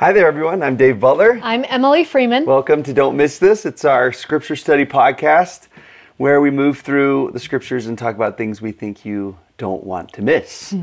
Hi there, everyone. I'm Dave Butler. I'm Emily Freeman. Welcome to Don't Miss This. It's our scripture study podcast where we move through the scriptures and talk about things we think you don't want to miss.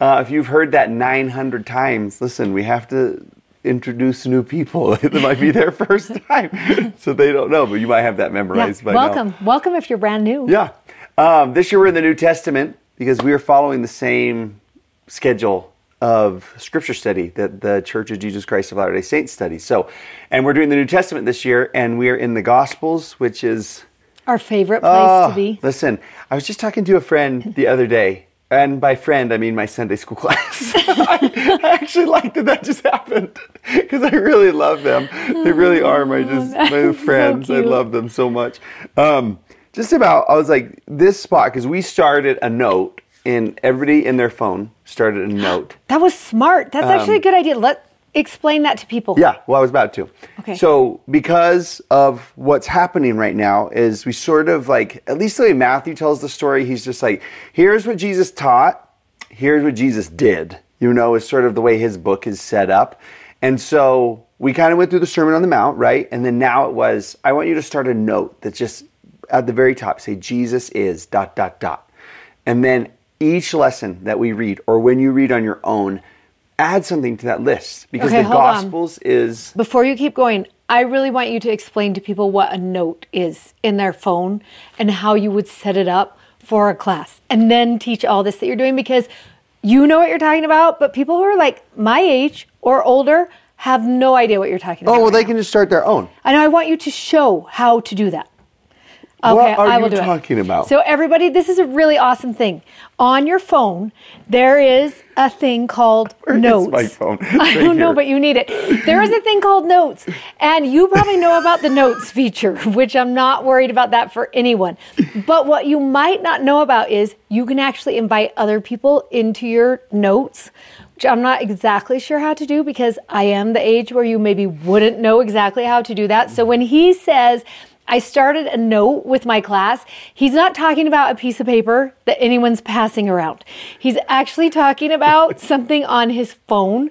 Uh, if you've heard that 900 times, listen, we have to introduce new people. it might be their first time, so they don't know, but you might have that Yeah, memorized by now. welcome. Welcome if you're brand new. Yeah. Um, this year we're in the New Testament because we are following the same schedule of scripture study that the Church of Jesus Christ of Latter day Saints studies. So, and we're doing the New Testament this year, and we are in the Gospels, which is. Our favorite place Oh, to be. Listen, I was just talking to a friend the other day, and by friend I mean my Sunday school class. I, I actually like that that just happened because I really love them. They really are my just my so friends. I love them so much. Um, just about, I was like this spot because we started a note, and everybody in their phone started a note. That was smart. That's actually a good idea. Let explain that to people. Um, Yeah, well, I was about to. Okay. So, because of what's happening right now, is we sort of like, at least the way Matthew tells the story, he's just like, here's what Jesus taught, here's what Jesus did. You know, is sort of the way his book is set up. And so we kind of went through the Sermon on the Mount, right? And then now it was, I want you to start a note that just at the very top, say, Jesus is dot, dot, dot. And then each lesson that we read, or when you read on your own, add something to that list because Okay, the hold on. Gospels is Before you keep going, I really want you to explain to people what a note is in their phone and how you would set it up for a class and then teach all this that you're doing because you know what you're talking about, but people who are like my age or older have no idea what you're talking oh, about. Oh, well, right they now. can just start their own. I know I want you to show how to do that. What are I will you do it. talking about? So everybody, this is a really awesome thing. On your phone, there is a thing called Where notes. my phone? I don't know, but you need it. There is a thing called notes, and you probably know about the notes feature, which I'm not worried about that for anyone. But what you might not know about is you can actually invite other people into your notes. Which I'm not exactly sure how to do because I am the age where you maybe wouldn't know exactly how to do that. So when he says, I started a note with my class. He's not talking about a piece of paper that anyone's passing around. He's actually talking about something on his phone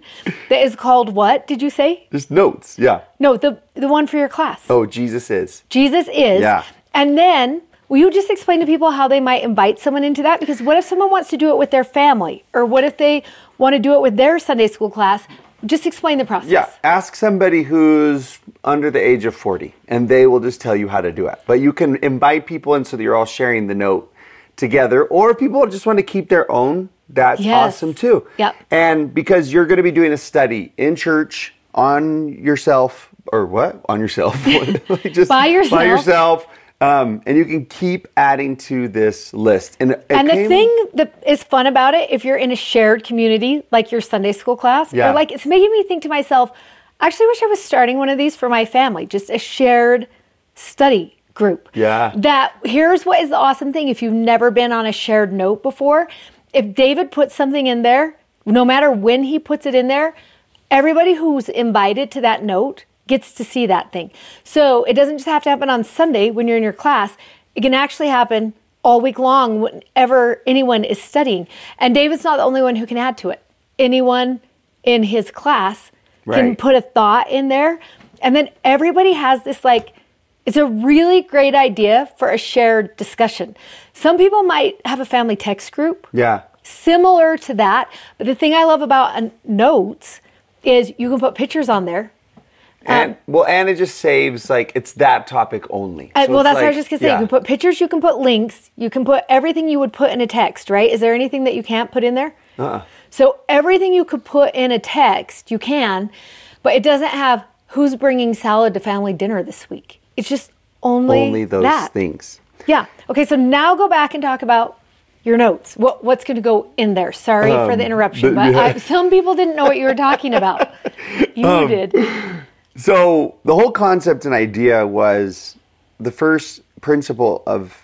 that is called what? Did you say? Just notes. Yeah. No, the the one for your class. Oh, Jesus is. Jesus is. Yeah. And then will you just explain to people how they might invite someone into that? Because what if someone wants to do it with their family? Or what if they want to do it with their Sunday school class? Just explain the process. Yeah. Ask somebody who's under the age of 40 and they will just tell you how to do it. But you can invite people in so that you're all sharing the note together. Or if people just want to keep their own, that's Yes. awesome too. Yep. And because you're going to be doing a study in church on yourself or what? On yourself. Just By yourself. By yourself. Um, and you can keep adding to this list. And, And the came- thing that is fun about it, if you're in a shared community like your Sunday school class, Yeah. or like it's making me think to myself, I actually wish I was starting one of these for my family, just a shared study group. Yeah. That here's what is the awesome thing if you've never been on a shared note before, if David puts something in there, no matter when he puts it in there, everybody who's invited to that note gets to see that thing. So it doesn't just have to happen on Sunday when you're in your class, it can actually happen all week long whenever anyone is studying. And David's not the only one who can add to it. Anyone in his class can put a thought in there. And then everybody has this like, it's a really great idea for a shared discussion. Some people might have a family text group Yeah. similar to that. But the thing I love about uh, notes is you can put pictures on there. And well, and it just saves like it's that topic only. So well, that's what I was just gonna say. yeah. You can put pictures, you can put links, you can put everything you would put in a text, right? Is there anything that you can't put in there? Uh-uh. So everything you could put in a text, you can, but it doesn't have who's bringing salad to family dinner this week. It's just only only those that. things. Yeah. Okay. So now go back and talk about your notes. What what's going to go in there? Sorry for Um, the interruption, the- but I, some people didn't know what you were talking about. You Um, did. So the whole concept and idea was the first principle of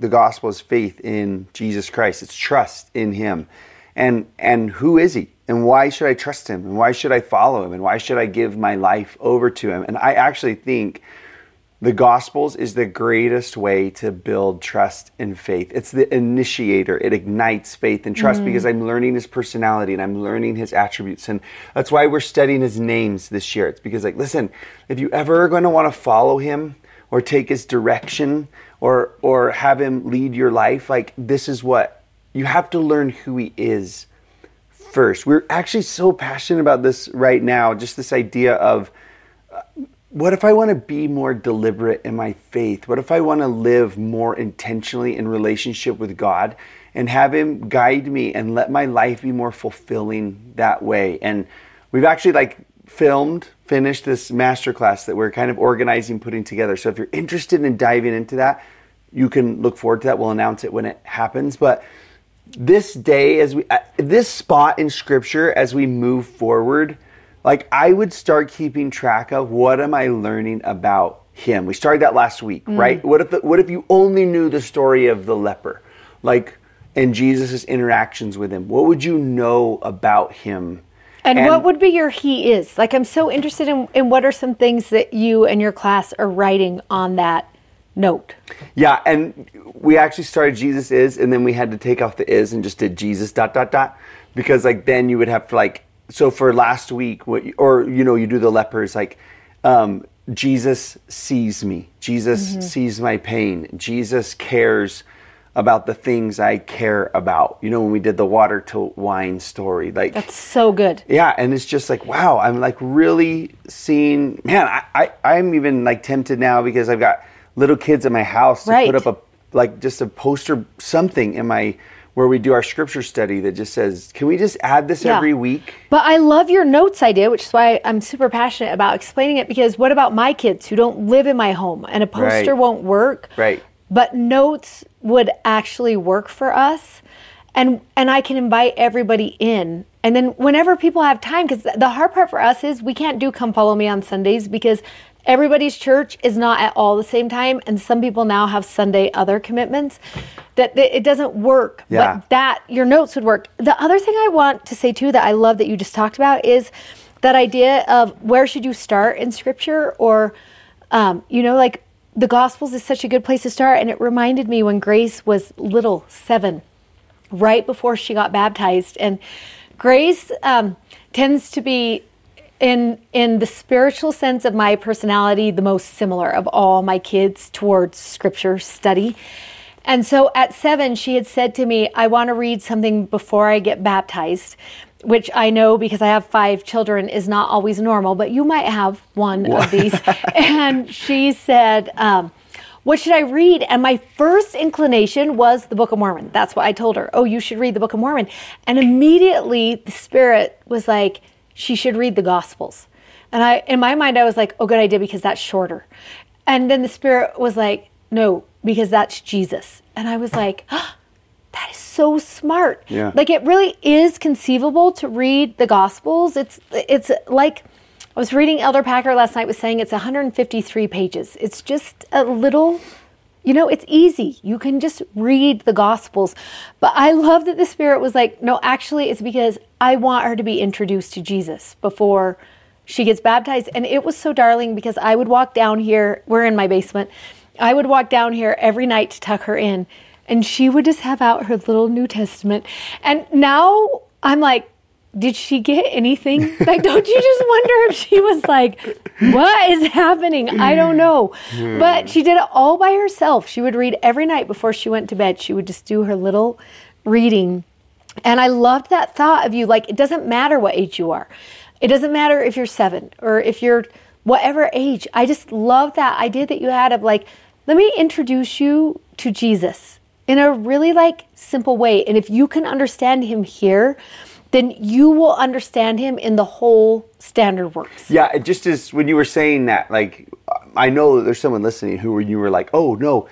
the gospel is faith in Jesus Christ. It's trust in him. And and who is he? And why should I trust him? And why should I follow him? And why should I give my life over to him? And I actually think the Gospels is the greatest way to build trust and faith. It's the initiator. It ignites faith and trust mm. because I'm learning his personality and I'm learning his attributes. And that's why we're studying his names this year. It's because, like, listen, if you ever are going to want to follow him or take his direction or, or have him lead your life, like, this is what you have to learn who he is first. We're actually so passionate about this right now, just this idea of what if I want to be more deliberate in my faith? What if I want to live more intentionally in relationship with God and have Him guide me and let my life be more fulfilling that way? And we've actually like filmed, finished this masterclass that we're kind of organizing, putting together. So if you're interested in diving into that, you can look forward to that. We'll announce it when it happens. But this day, as we, uh, this spot in Scripture, as we move forward, like I would start keeping track of what am I learning about him. We started that last week, mm. right? What if the, what if you only knew the story of the leper, like and Jesus' interactions with him? What would you know about him? And, and, what would be your he is? Like I'm so interested in, in what are some things that you and your class are writing on that note. Yeah, and we actually started Jesus is, and then we had to take off the is and just did Jesus dot dot dot because like then you would have to like so for last week, what, or you know, you do the lepers like um, Jesus sees me. Jesus mm-hmm. sees my pain. Jesus cares about the things I care about. You know, when we did the water to wine story, like that's so good. Yeah, and it's just like wow, I'm like really seeing. Man, I, I I'm even like tempted now because I've got little kids in my house to right. put up a like just a poster something in my where we do our scripture study that just says, can we just add this yeah. every week? But I love your notes idea, which is why I'm super passionate about explaining it because what about my kids who don't live in my home and a poster right. won't work? Right. But notes would actually work for us. And and I can invite everybody in. And then whenever people have time cuz the hard part for us is we can't do come follow me on Sundays because everybody's church is not at all the same time and some people now have sunday other commitments that, it doesn't work yeah. but that your notes would work the other thing i want to say too that i love that you just talked about is that idea of where should you start in scripture or um, you know like the gospels is such a good place to start and it reminded me when grace was little seven right before she got baptized and grace um, tends to be in in the spiritual sense of my personality the most similar of all my kids towards scripture study and so at seven she had said to me i want to read something before i get baptized which i know because i have five children is not always normal but you might have one what? of these and she said um, what should I read? And my first inclination was the Book of Mormon. That's what I told her. Oh, you should read the Book of Mormon. And immediately the Spirit was like, she should read the Gospels. And I, in my mind, I was like, oh, good idea because that's shorter. And then the Spirit was like, no, because that's Jesus. And I was like, oh, that is so smart. Yeah. Like it really is conceivable to read the Gospels. It's it's like I was reading Elder Packer last night was saying it's 153 pages. It's just a little you know, it's easy. You can just read the Gospels. But I love that the Spirit was like, no, actually, it's because I want her to be introduced to Jesus before she gets baptized. And it was so darling because I would walk down here, we're in my basement. I would walk down here every night to tuck her in, and she would just have out her little New Testament. And now I'm like, did she get anything? Like, don't you just wonder if she was like, what is happening? I don't know. But she did it all by herself. She would read every night before she went to bed. She would just do her little reading. And I loved that thought of you. Like, it doesn't matter what age you are, it doesn't matter if you're seven or if you're whatever age. I just love that idea that you had of like, let me introduce you to Jesus in a really like simple way. And if you can understand him here, then you will understand him in the whole standard works. Yeah, it just as when you were saying that, like, I know there's someone listening who you were like, oh, no,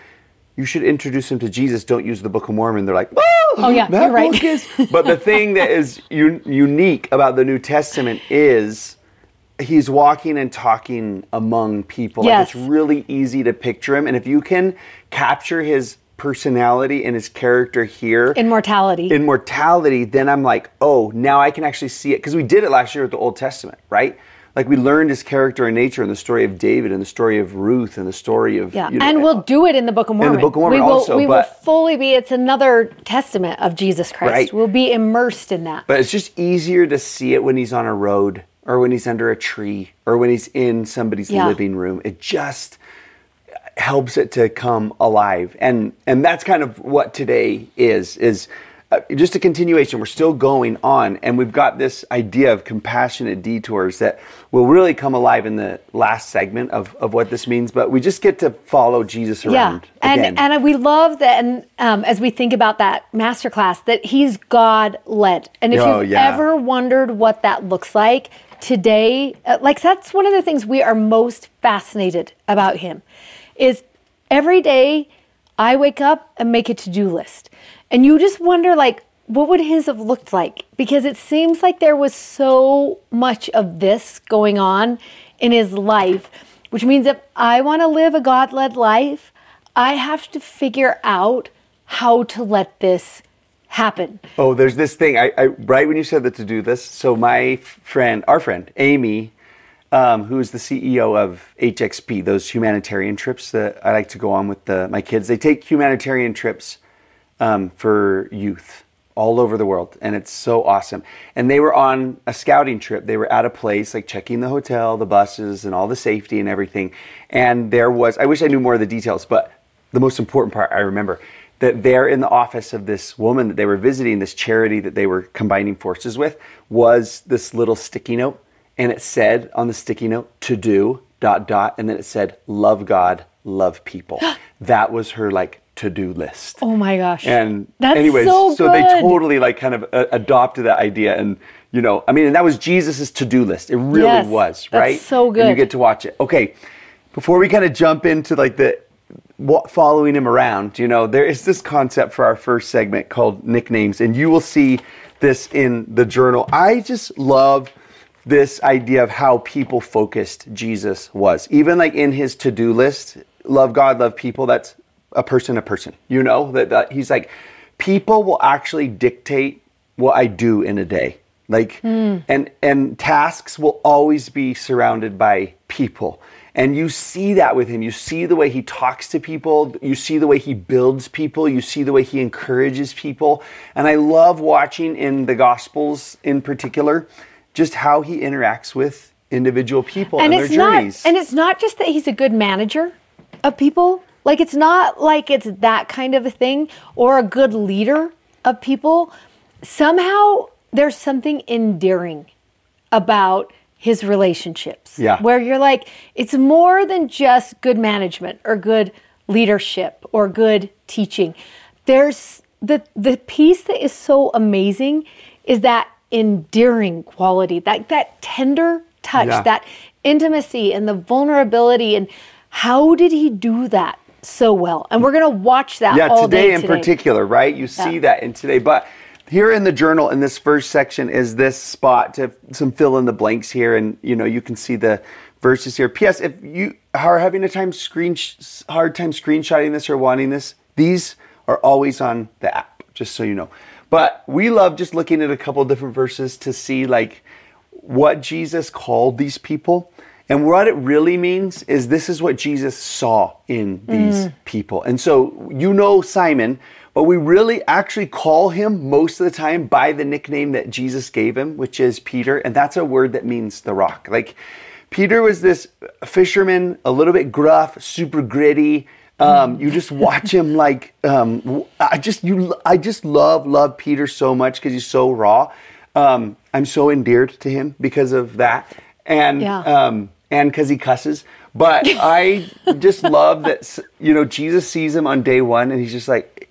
you should introduce him to Jesus. Don't use the Book of Mormon. They're like, oh, oh yeah, you're right. Is. but the thing that is un- unique about the New Testament is he's walking and talking among people. Yes. Like it's really easy to picture him. And if you can capture his personality and his character here Immortality. in mortality, then I'm like, oh, now I can actually see it. Because we did it last year with the Old Testament, right? Like we learned his character and nature in the story of David and the story of Ruth and the story of yeah, you know, and we'll do it in the Book of Mormon. The Book of Mormon we will, also, we will fully be. It's another testament of Jesus Christ. Right. We'll be immersed in that. But it's just easier to see it when he's on a road or when he's under a tree or when he's in somebody's Yeah. living room. It just helps it to come alive. And and that's kind of what today is is uh, just a continuation. We're still going on and we've got this idea of compassionate detours that will really come alive in the last segment of, of what this means, but we just get to follow Jesus around yeah, again. and and we love that. And um, as we think about that masterclass, that he's God led. And if Oh, you've yeah. ever wondered what that looks like today, uh, like that's one of the things we are most fascinated about him. Is every day I wake up and make a to do list, and you just wonder like. What would his have looked like? Because it seems like there was so much of this going on in his life, which means if I want to live a God led life, I have to figure out how to let this happen. Oh, there's this thing. I, I right when you said the to do list. So my friend, our friend Amy, um, who is the CEO of HXP, those humanitarian trips that I like to go on with the, my kids. They take humanitarian trips um, for youth all over the world, and it's so awesome. And they were on a scouting trip. They were at a place like checking the hotel, the buses, and all the safety and everything. And there was, I wish I knew more of the details, but the most important part I remember that there in the office of this woman that they were visiting, this charity that they were combining forces with, was this little sticky note. And it said on the sticky note, to do, dot, dot. And then it said, love God, love people. that was her like to do list. Oh my gosh. And that's anyways, so, they totally like kind of uh, adopted that idea. And, you know, I mean, and that was Jesus's to do list. It really Yes, was, that's right? so And you get to watch it. Okay. Before we kind of jump into like the wa- following him around, you know, there is this concept for our first segment called nicknames, and you will see this in the journal. I just love this idea of how people focused Jesus was. Even like in his to do list, love God, love people, that's a person, a person, you know, that, that he's like, people will actually dictate what I do in a day. Like, hmm. and, and tasks will always be surrounded by people. And you see that with him. You see the way he talks to people. You see the way he builds people. You see the way he encourages people. And I love watching in the Gospels in particular just how he interacts with individual people and, and their not journeys. and it's not just that he's a good manager of people. Like it's not like it's that kind of a thing or a good leader of people. Somehow there's something endearing about his relationships. Yeah. Where you're like, it's more than just good management or good leadership or good teaching. There's the the piece that is so amazing is that endearing quality, that that tender touch, Yeah. that intimacy and the vulnerability and how did he do that so well? And we're gonna watch that yeah, today day in today. particular, right? You see Yeah. that in today. But here in the journal, in this first section, is this spot to some fill in the blanks here, and you know you can see the verses here. P.S. If you are having a time screen hard time screenshotting this or wanting this, these are always on the app, just so you know. But we love just looking at a couple different verses to see like what Jesus called these people. And what it really means is this is what Jesus saw in these mm-hmm. people. And so you know Simon, but we really actually call him most of the time by the nickname that Jesus gave him, which is Peter. And that's a word that means the rock. Like Peter was this fisherman, a little bit gruff, super gritty. Um, you just watch him like um, I just you I just love love Peter so much because he's so raw. Um, I'm so endeared to him because of that, and Yeah. um, and because he cusses. But I just love that you know Jesus sees him on day one, and he's just like,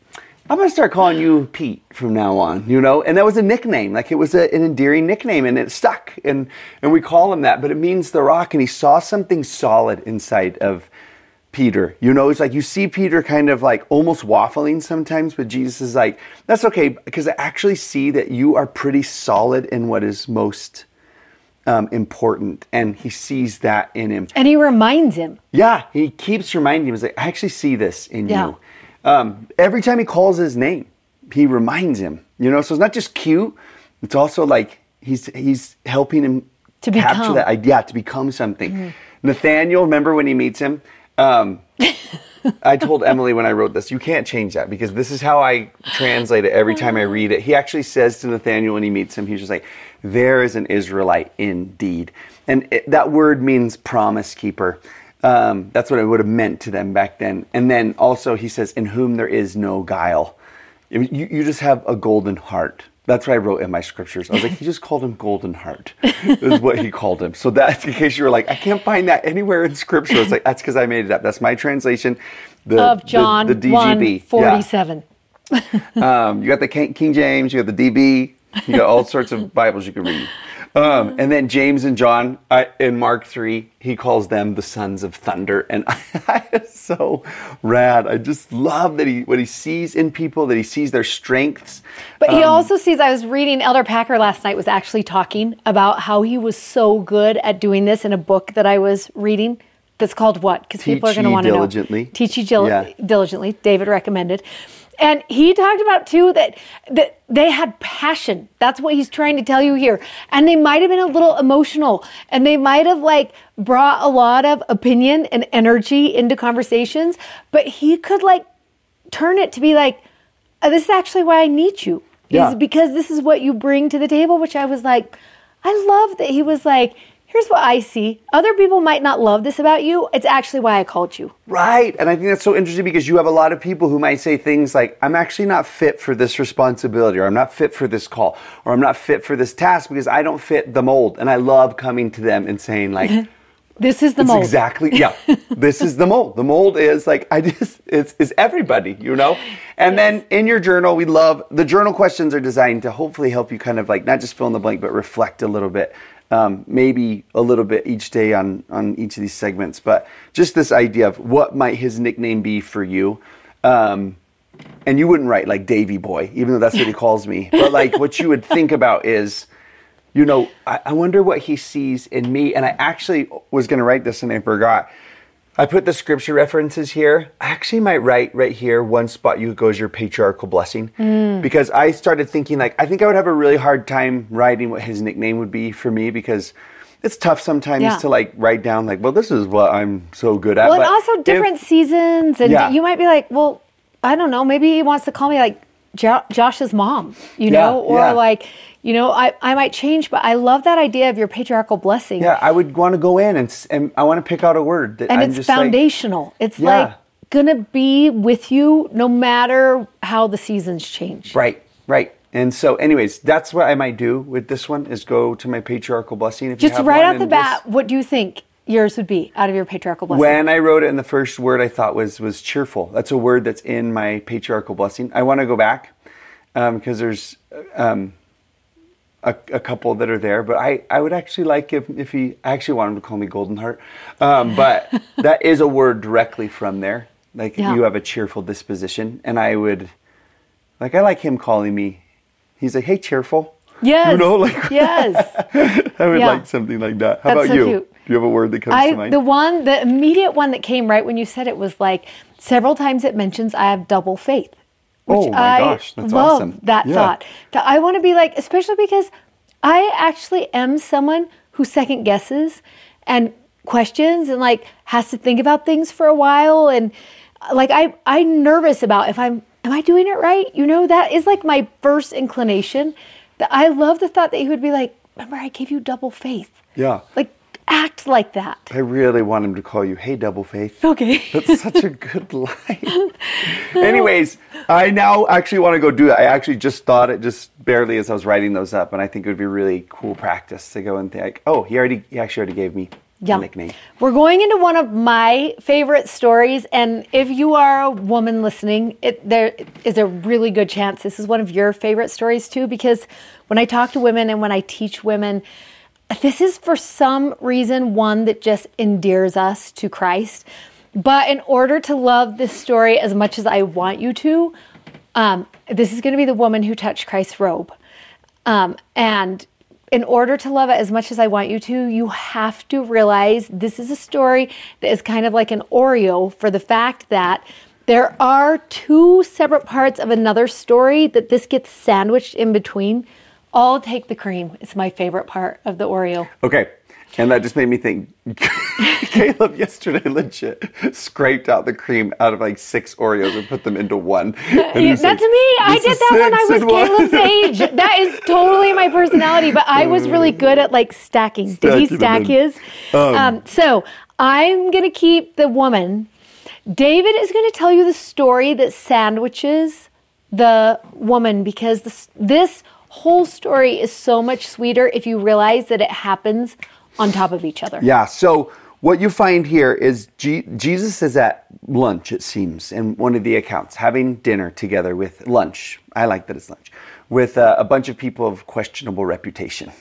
I'm gonna start calling you Pete from now on, you know. And that was a nickname, like it was a, an endearing nickname, and it stuck, and and we call him that. But it means the rock, and he saw something solid inside of Peter. You know, it's like you see Peter kind of like almost waffling sometimes, but Jesus is like, that's okay, because I actually see that you are pretty solid in what is most um, important, and he sees that in him. And he reminds him. Yeah, he keeps reminding him. He's like, I actually see this in Yeah. you. Um, every time he calls his name, he reminds him. You know, so it's not just cute. It's also like he's he's helping him To capture become. Mm-hmm. that idea to become something. Nathaniel, remember when he meets him? Um, I told Emily when I wrote this, you can't change that because this is how I translate it every time I read it. He actually says to Nathaniel when he meets him, he's just like, There is an Israelite indeed. And it, that word means promise keeper. Um, that's what it would have meant to them back then. And then also he says, In whom there is no guile. You, you just have a golden heart. That's what I wrote in my scriptures. I was like, he just called him golden heart. is what he called him. So that's in case you were like, I can't find that anywhere in scripture. It's like that's because I made it up. That's my translation. The, Of John the, the DGB. 47. Yeah. Um, you got the King King James. You got the DB. You got all sorts of Bibles you can read. Um, and then James and John I, in Mark three, he calls them the sons of thunder, and it's so rad. I just love that he what he sees in people, that he sees their strengths. But Um, he also sees, I was reading, Elder Packer last night was actually talking about how he was so good at doing this in a book that I was reading that's called what? Because people are going to want to know. diligently. Teach dil- Yeah. diligently. David recommended. And he talked about too that, that they had passion. That's what he's trying to tell you here. And they might have been a little emotional and they might have like brought a lot of opinion and energy into conversations, but he could like turn it to be like, "Uh, this is actually why I need you. Yeah. Is because this is what you bring to the table, which I was like, I love that he was like, here's what I see. Other people might not love this about you. It's actually why I called you. Right. And I think that's so interesting because you have a lot of people who might say things like, I'm actually not fit for this responsibility, or I'm not fit for this call, or I'm not fit for this task because I don't fit the mold. And I love coming to them and saying, like, This is the it's mold. exactly, yeah, this is the mold. The mold is like, I just, it's, it's everybody, you know? And then in your journal, we love, the journal questions are designed to hopefully help you kind of like, not just fill in the blank, but reflect a little bit. Um, maybe a little bit each day on on each of these segments, but just this idea of what might his nickname be for you. Um, and you wouldn't write like Davy Boy, even though that's what he calls me. But like what you would think about is, you know, I, I wonder what he sees in me. And I actually was going to write this and I forgot. I put the scripture references here. I actually might write right here one spot you goes your patriarchal blessing Mm. because I started thinking like I think I would have a really hard time writing what his nickname would be for me because it's tough sometimes Yeah. to like write down like well this is what I'm so good at. Well, and But also if- different seasons, and Yeah. you might be like, well, I don't know, maybe he wants to call me like jo- Josh's mom, you Yeah, know, or yeah. like, you know, I, I might change, but I love that idea of your patriarchal blessing. Yeah, I would want to go in and, and I want to pick out a word that and I'm it's just like, foundational. it's Yeah. like gonna be with you no matter how the seasons change. right, right. And so, anyways, that's what I might do with this one: is go to my patriarchal blessing. If you Just right off the bat, what do you think yours would be out of your patriarchal blessing? when I wrote it, in the first word I thought was was cheerful. That's a word that's in my patriarchal blessing. I want to go back because there's um, a, a couple that are there, but I, I would actually like if if he I actually want him to call me Golden Heart, um, but that is a word directly from there. Like Yeah. you have a cheerful disposition, and I would like I like him calling me. He's like, hey, cheerful. yes. You know, like yes. I would Yeah. like something like that. How That's about so you? cute. Do you have a word that comes I to mind? the one the immediate one that came right when you said it was like several times it mentions I have double faith. Which Oh my I gosh, that's love awesome. that Yeah. thought. That I want to be like, especially because I actually am someone who second guesses and questions and like has to think about things for a while and uh, like I I'm nervous about if I'm am I doing it right? You know, that is like my first inclination. That I love the thought that he would be like, remember I gave you double faith. yeah. Like act like that. I really want him to call you, hey, double faith. Okay. That's such a good line. Anyways, I now actually want to go do that. I actually just thought it just barely as I was writing those up, and I think it would be really cool practice to go and think, oh, he already, he actually already gave me Yeah. a nickname. We're going into one of my favorite stories, and if you are a woman listening, it, there is a really good chance this is one of your favorite stories too. Because when I talk to women and when I teach women, this is for some reason one that just endears us to Christ. But in order to love this story as much as I want you to, um, this is going to be the woman who touched Christ's robe. Um, and in order to love it as much as I want you to, you have to realize this is a story that is kind of like an Oreo for the fact that there are two separate parts of another story that this gets sandwiched in between. I'll take the cream. It's my favorite part of the Oreo. Okay. And that just made me think Caleb yesterday legit scraped out the cream out of like six Oreos and put them into one. That's like, me. I did that when I was in one." Caleb's age. That is totally my personality, but I was really good at like stacking. Did he stack his? Um, so I'm going to keep the woman. David is going to tell you the story that sandwiches the woman because this, this whole story is so much sweeter if you realize that it happens on top of each other. Yeah. So what you find here is G- Jesus is at lunch, it seems, in one of the accounts, having dinner together with lunch. I like that it's lunch with uh, a bunch of people of questionable reputation,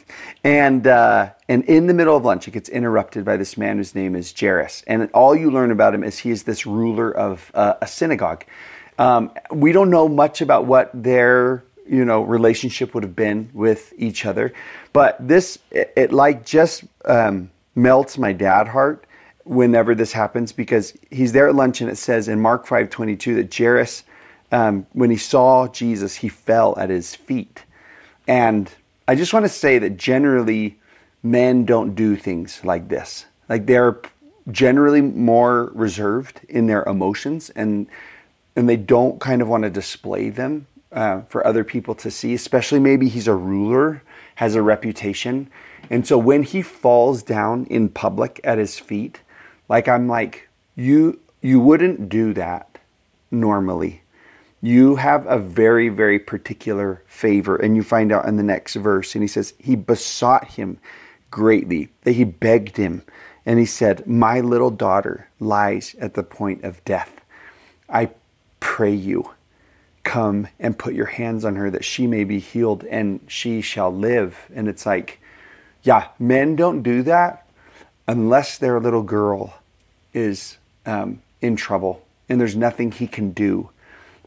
and uh, and in the middle of lunch, it gets interrupted by this man whose name is Jairus, and all you learn about him is he is this ruler of uh, a synagogue. Um, we don't know much about what their you know relationship would have been with each other, but this it, it like just um, melts my dad heart whenever this happens because he's there at lunch and it says in Mark five twenty two that Jairus, um, when he saw Jesus, he fell at his feet, and I just want to say that generally men don't do things like this. Like they're generally more reserved in their emotions and and they don't kind of want to display them uh, for other people to see. Especially maybe he's a ruler, has a reputation, and so when he falls down in public at his feet, like I'm like you you wouldn't do that normally you have a very, very particular favor. And you find out in the next verse, and he says, He besought him greatly, that he begged him. And he said, My little daughter lies at the point of death. I pray you, come and put your hands on her that she may be healed and she shall live. And it's like, yeah, men don't do that unless their little girl is um, in trouble and there's nothing he can do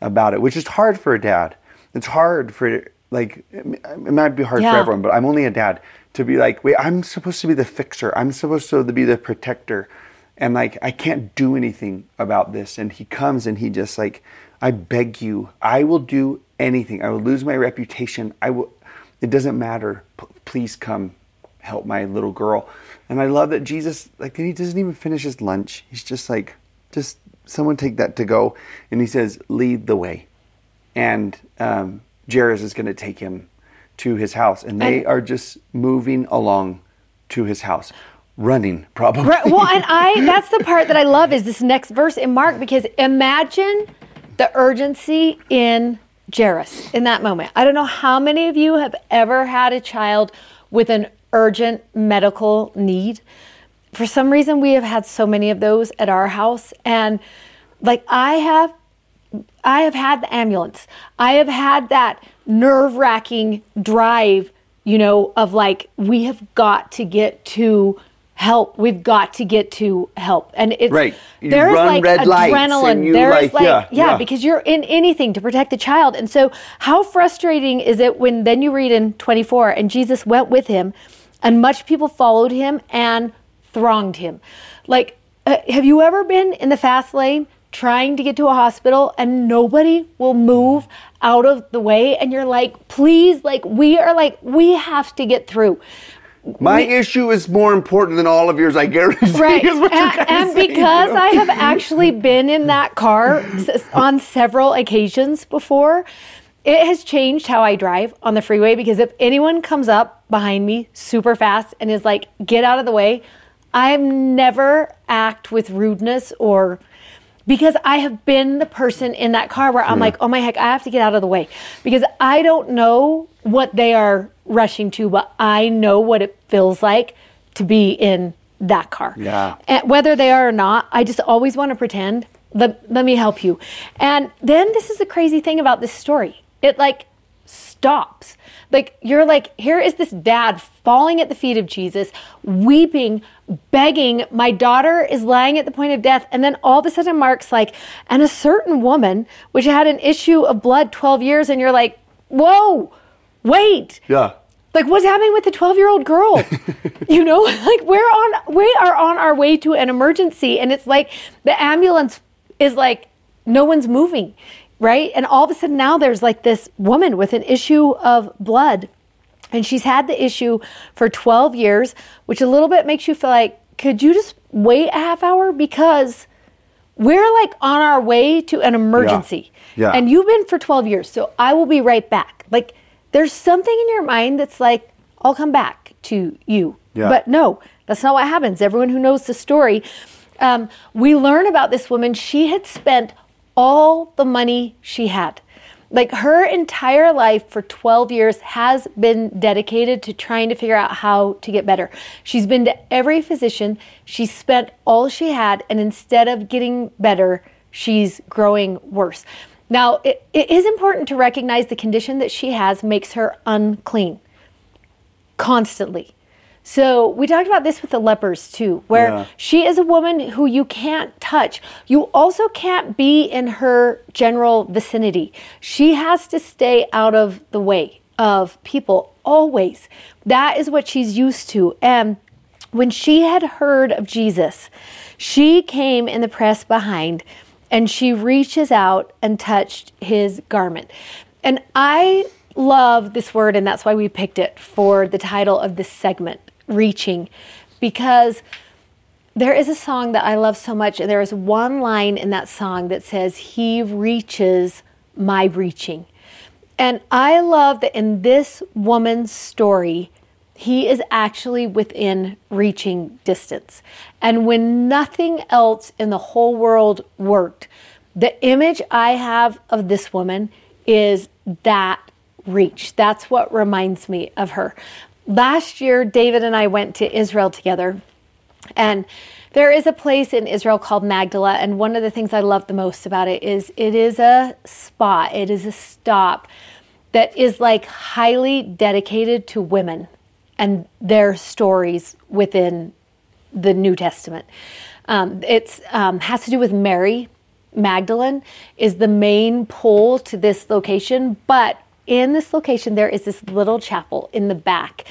about it, which is hard for a dad. It's hard for like it might be hard Yeah. for everyone, but I'm only a dad to be like, wait, I'm supposed to be the fixer. I'm supposed to be the protector, and like I can't do anything about this. And he comes and he just like, I beg you, I will do anything. I will lose my reputation. I will. It doesn't matter. P- please come help my little girl. And I love that Jesus, like, he doesn't even finish his lunch. He's just like, just someone take that to go. And he says, lead the way. And um, Jairus is going to take him to his house. And they And- are just moving along to his house, running probably. Right. Well, and I that's the part that I love is this next verse in Mark because imagine the urgency in Jairus in that moment. I don't know how many of you have ever had a child with an urgent medical need. For some reason we have had so many of those at our house and like I have I have had the ambulance. I have had that nerve wracking drive, you know, of like, we have got to get to help. We've got to get to help. And it's, Right. You there's like red adrenaline. there's like- like, yeah, yeah, yeah. because you're in anything to protect the child. And so, how frustrating is it when then you read in 24, and Jesus went with him, and much people followed him and thronged him. Like, uh, have you ever been in the fast lane trying to get to a hospital and nobody will move out of the way? And you're like, please, like, we are like, we have to get through. My issue is more important than all of yours, I guarantee. Right. is what you're And, and because you know? I have actually been in that car on several occasions before, it has changed how I drive on the freeway because if anyone comes up behind me super fast and is like, get out of the way, I never act with rudeness or because I have been the person in that car where I'm like, oh my heck, I have to get out of the way because I don't know what they are rushing to, but I know what it feels like to be in that car. Yeah. And whether they are or not, I just always want to pretend. Let, let me help you. And then this is the crazy thing about this story. It like stops. Like you're like, here is this dad falling at the feet of Jesus, weeping, begging. My daughter is lying at the point of death. And then all of a sudden, Mark's like, and a certain woman, which had an issue of blood 12 years, and you're like, whoa, wait. Yeah. Like what's happening with the 12 year old girl? you know, like we're on, we are on our way to an emergency. And it's like the ambulance is like, no one's moving, right? And all of a sudden now there's like this woman with an issue of blood. And she's had the issue for 12 years, which a little bit makes you feel like, could you just wait a half hour? Because we're like on our way to an emergency. Yeah. Yeah. And you've been for 12 years, so I will be right back. Like there's something in your mind that's like, I'll come back to you. Yeah. But no, that's not what happens. Everyone who knows the story, um, we learn about this woman. She had spent all the money she had. Like her entire life for 12 years has been dedicated to trying to figure out how to get better. She's been to every physician. She spent all she had, and instead of getting better, she's growing worse. Now, it, it is important to recognize the condition that she has makes her unclean constantly. So we talked about this with the lepers too, where Yeah. she is a woman who you can't touch. You also can't be in her general vicinity. She has to stay out of the way of people always. That is what she's used to. And when she had heard of Jesus, she came in the press behind and she reaches out and touched his garment. And I love this word, and that's why we picked it for the title of this segment reaching, because there is a song that I love so much, and there is one line in that song that says, He reaches my reaching. And I love that in this woman's story, he is actually within reaching distance. And when nothing else in the whole world worked, the image I have of this woman is that reach. That's what reminds me of her. Last year, David and I went to Israel together. And there is a place in Israel called Magdala, and one of the things I love the most about it is it is a spot, it is a stop that is like highly dedicated to women and their stories within the New Testament. Um, um, has to do with Mary Magdalene is the main pull to this location, but in this location there is this little chapel in the back,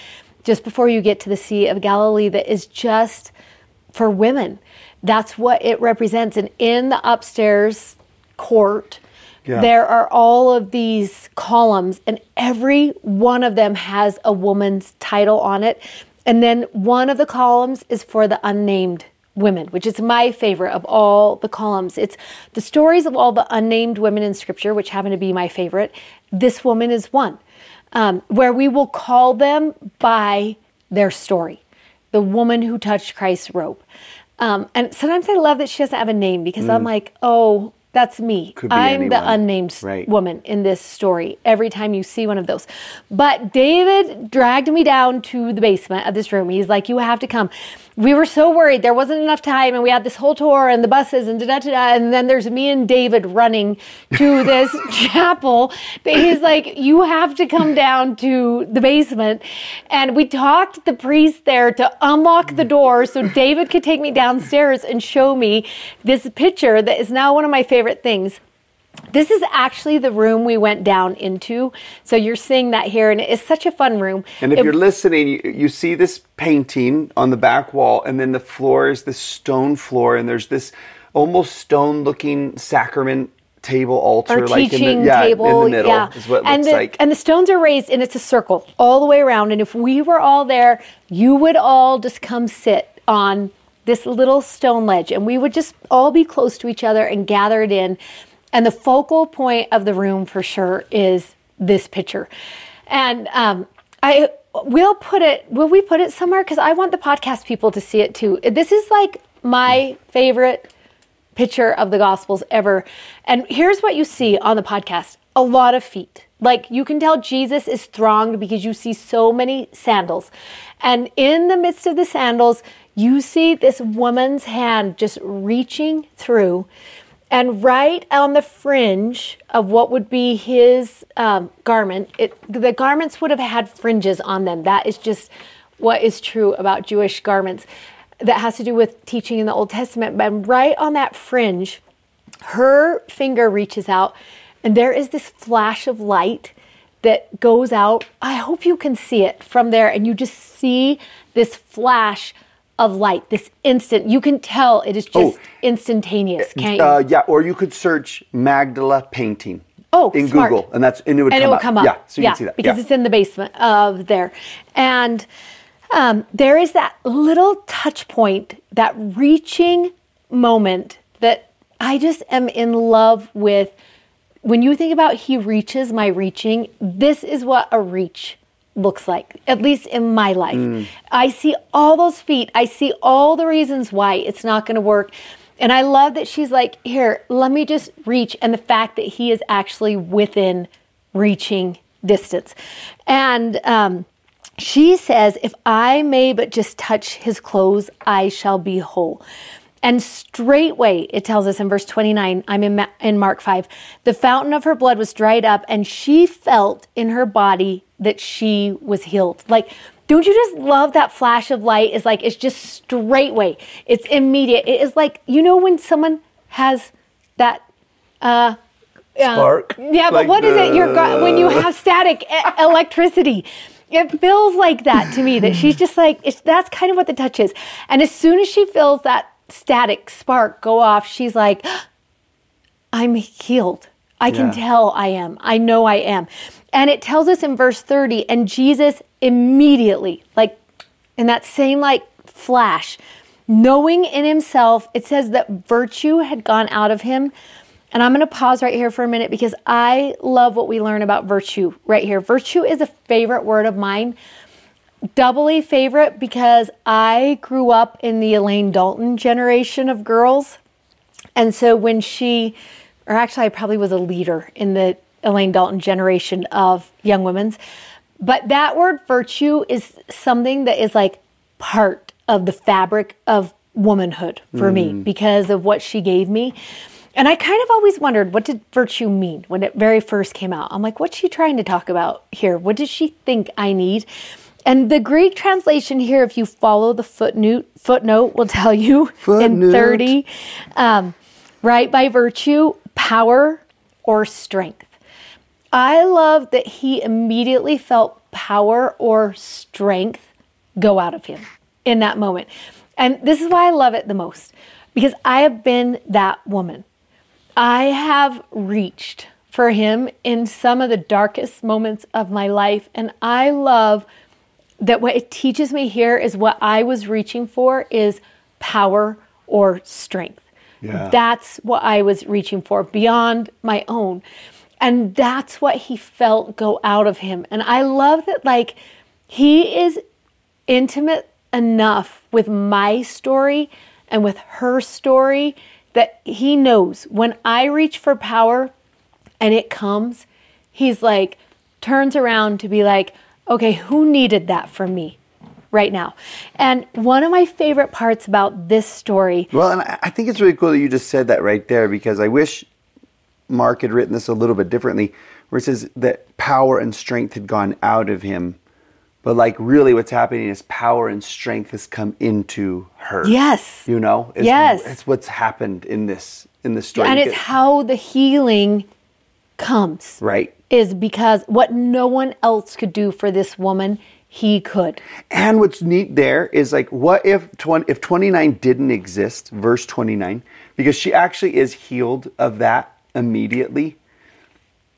just before you get to the Sea of Galilee, that is just for women. That's what it represents, and in the upstairs court. Yeah. There are all of these columns, and every one of them has a woman's title on it. And then one of the columns is for the unnamed women, which is my favorite of all the columns. It's the stories of all the unnamed women in Scripture, which happen to be my favorite. This woman is one, um, where we will call them by their story the woman who touched Christ's robe. Um, and sometimes I love that she doesn't have a name because I'm like, oh, that's me. Mm. I'm the unnamed Right. woman in this story every time you see one of those. But David dragged me down to the basement of this room. He's like, You have to come. We were so worried there wasn't enough time, and we had this whole tour and the buses and da da da. da. And then there's me and David running to this chapel. He's like, You have to come down to the basement. And we talked the priest there to unlock the door so David could take me downstairs and show me this picture that is now one of my favorite things. This is actually the room we went down into. So you're seeing that here, and it's such a fun room. And if It- you're listening, you, you see this painting on the back wall, and then the floor is this stone floor, and there's this almost stone-looking sacrament table altar, like in the, yeah, table, in the middle, yeah, is what and the, like. and the stones are raised, and it's a circle all the way around. And if we were all there, you would all just come sit on this little stone ledge, and we would just all be close to each other and gathered in. And the focal point of the room, for sure, is this picture. And um, I will put it. Will we put it somewhere? Because I want the podcast people to see it too. This is like my favorite picture of the Gospels ever. And here's what you see on the podcast a lot of feet. Like you can tell Jesus is thronged because you see so many sandals. And in the midst of the sandals, you see this woman's hand just reaching through. And right on the fringe of what would be his um, garment, it, the garments would have had fringes on them. That is just what is true about Jewish garments that has to do with teaching in the Old Testament. But right on that fringe, her finger reaches out, and there is this flash of light that goes out. I hope you can see it from there and you just see this flash of light, this instant. You can tell it is just Oh. instantaneous, can't you? Uh, yeah, or you could search Magdala painting. Oh, in smart. Google, and that's and it would and come it up. come up. Yeah, so you can see that. because yeah. it's in the basement of there, and um, there is that little touch point, that reaching moment that I just am in love with. When you think about he reaches my reaching, this is what a reach looks like, at least in my life. Mm. I see all those feet. I see all the reasons why it's not going to work. And I love that she's like, here, let me just reach. And the fact that he is actually within reaching distance. And um, she says, if I may but just touch his clothes, I shall be whole. And straightway, it tells us in verse 29, I'm in, Ma- in Mark 5, the fountain of her blood was dried up, and she felt in her body that she was healed. Like, don't you just love that flash of light? It's like, it's just straightway, it's immediate. It is like, you know, when someone has that uh, Spark. yeah, but Like what is it? You're go- when you have static e- electricity. It feels like that to me. That she's just like it's, that's kind of what the touch is. And as soon as she feels that static spark go off, she's like, "I'm healed. I can Yeah. tell I am. I know I am." And it tells us in verse 30, and Jesus immediately, like in that same like flash, knowing in himself, it says that virtue had gone out of him. And I'm going to pause right here for a minute because I love what we learn about virtue right here. Virtue is a favorite word of mine. Doubly favorite because I grew up in the Elaine Dalton generation of girls. And so when she, or actually, I probably was a leader in the Elaine Dalton generation of young women's. But that word virtue is something that is like part of the fabric of womanhood for me mm. because of what she gave me. And I kind of always wondered what did virtue mean when it very first came out? I'm like, what's she trying to talk about here? What does she think I need? And the Greek translation here, if you follow the footnote, footnote will tell you in 30, um, right by virtue, power or strength. I love that he immediately felt power or strength go out of him in that moment. And this is why I love it the most because I have been that woman. I have reached for him in some of the darkest moments of my life. And I love that what it teaches me here is what I was reaching for is power or strength. Yeah. That's what I was reaching for beyond my own. And that's what he felt go out of him. And I love that, like, he is intimate enough with my story and with her story that he knows when I reach for power and it comes, he's like, turns around to be like, okay, who needed that from me right now? And one of my favorite parts about this story Well, and I think it's really cool that you just said that right there because I wish Mark had written this a little bit differently, where it says that power and strength had gone out of him. But like really what's happening is power and strength has come into her. Yes. You know? It's, Yes. It's what's happened in this in this story. and it's how the healing comes. right. Is because what no one else could do for this woman, he could. And what's neat there is like, what if 20, if 29 didn't exist, verse 29, because she actually is healed of that immediately.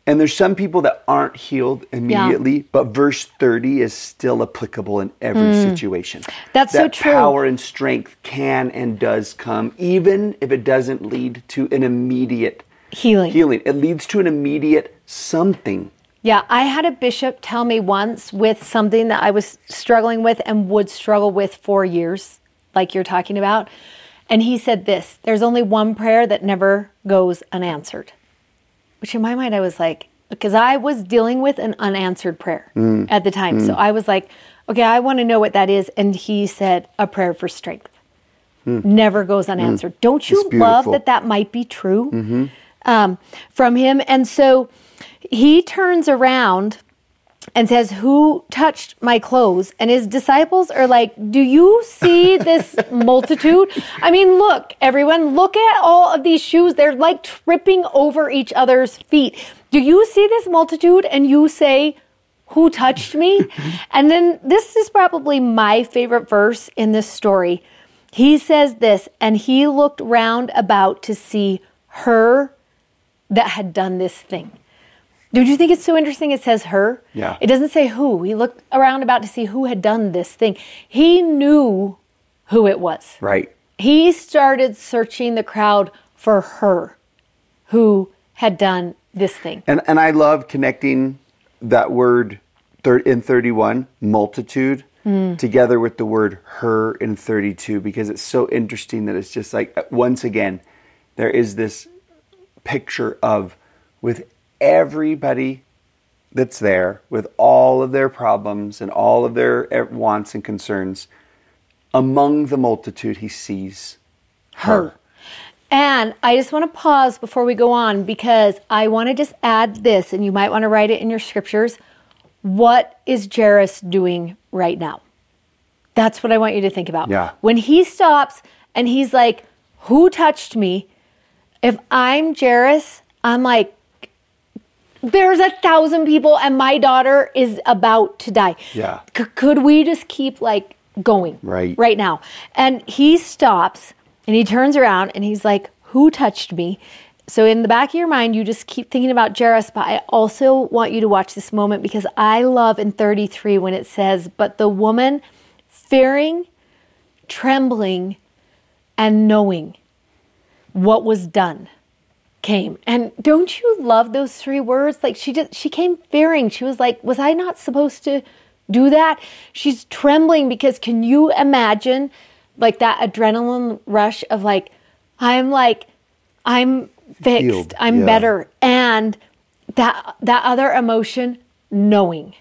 And there's some people that aren't healed immediately, but verse 30 is still applicable in every situation. Mm. That's so true. Power and strength can and does come, even if it doesn't lead to an immediate Healing. healing. It leads to an immediate something. Yeah, I had a bishop tell me once with something that I was struggling with and would struggle with for years, like you're talking about. And he said this there's only one prayer that never goes unanswered. Which in my mind, I was like, because I was dealing with an unanswered prayer mm. at the time. Mm. So I was like, okay, I want to know what that is. And he said, a prayer for strength. Hmm. Never goes hmm. unanswered. Don't you love that that might be true mm-hmm. Um, from him? And so he turns around and says, Who touched my clothes? And his disciples are like, Do you see this multitude? I mean, look, everyone, look at all of these shoes. They're like tripping over each other's feet. Do you see this multitude? And you say, Who touched me? and then this is probably my favorite verse in this story. He says this, and he looked round about to see her that had done this thing. Did you think it's so interesting? It says her. Yeah. It doesn't say who. He looked around about to see who had done this thing. He knew who it was. Right. He started searching the crowd for her who had done this thing. And and I love connecting that word thir- in 31, multitude, hmm. together with the word her in 32 because it's so interesting that it's just like once again there is this picture of with everybody that's there with all of their problems and all of their uh, wants and concerns among the multitude he sees her. And I just want to pause before we go on because I want to just add this, and you might want to write it in your scriptures. What is Jairus doing right now? That's what I want you to think about. Yeah. When he stops and he's like, Who touched me? If I'm Jairus, I'm like, There's a thousand people, and my daughter is about to die. Yeah. C- could we just keep like going? Right. Right now. And he stops and he turns around and he's like, Who touched me? So in the back of your mind, you just keep thinking about Jairus, but I also want you to watch this moment because I love in 33 when it says, But the woman fearing, trembling, and knowing what was done came. And don't you love those three words? Like she just she came fearing. She was like, "Was I not supposed to do that?" She's trembling because can you imagine like that adrenaline rush of like I'm like I'm fixed. Healed, I'm yeah. better. And that that other emotion knowing.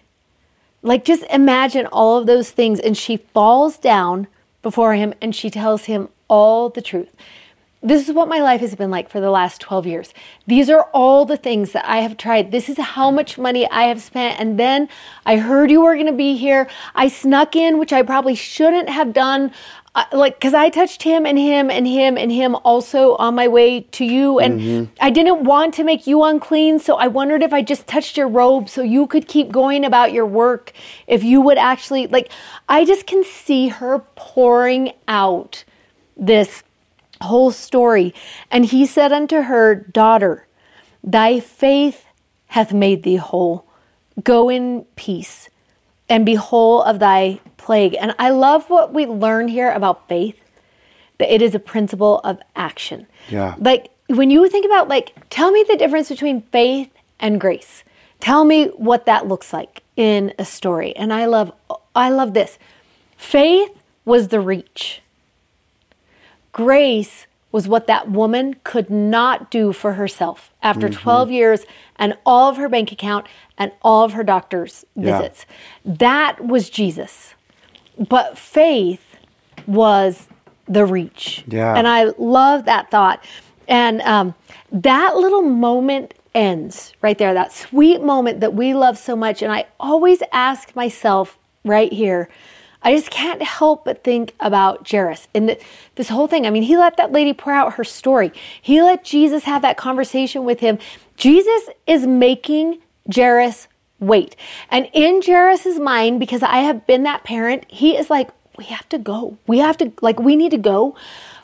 Like just imagine all of those things and she falls down before him and she tells him all the truth. This is what my life has been like for the last 12 years. These are all the things that I have tried. This is how much money I have spent. And then I heard you were going to be here. I snuck in, which I probably shouldn't have done. Uh, like, cause I touched him and him and him and him also on my way to you. And I didn't want to make you unclean. So I wondered if I just touched your robe so you could keep going about your work. If you would actually, like, I just can see her pouring out this whole story. And he said unto her, Daughter, thy faith hath made thee whole. Go in peace and be whole of thy plague. And I love what we learn here about faith that it is a principle of action. Yeah. Like when you think about, like, tell me the difference between faith and grace. Tell me what that looks like in a story. And I love, I love this. Faith was the reach. Grace was what that woman could not do for herself after 12 years and all of her bank account and all of her doctor's Yeah. visits. That was Jesus. But faith was the reach. Yeah. And I love that thought. And um, that little moment ends right there, that sweet moment that we love so much. And I always ask myself right here, I just can't help but think about Jairus and th- this whole thing. I mean, he let that lady pour out her story. He let Jesus have that conversation with him. Jesus is making Jairus wait. And in Jairus's mind, because I have been that parent, he is like, we have to go. We have to, like, we need to go.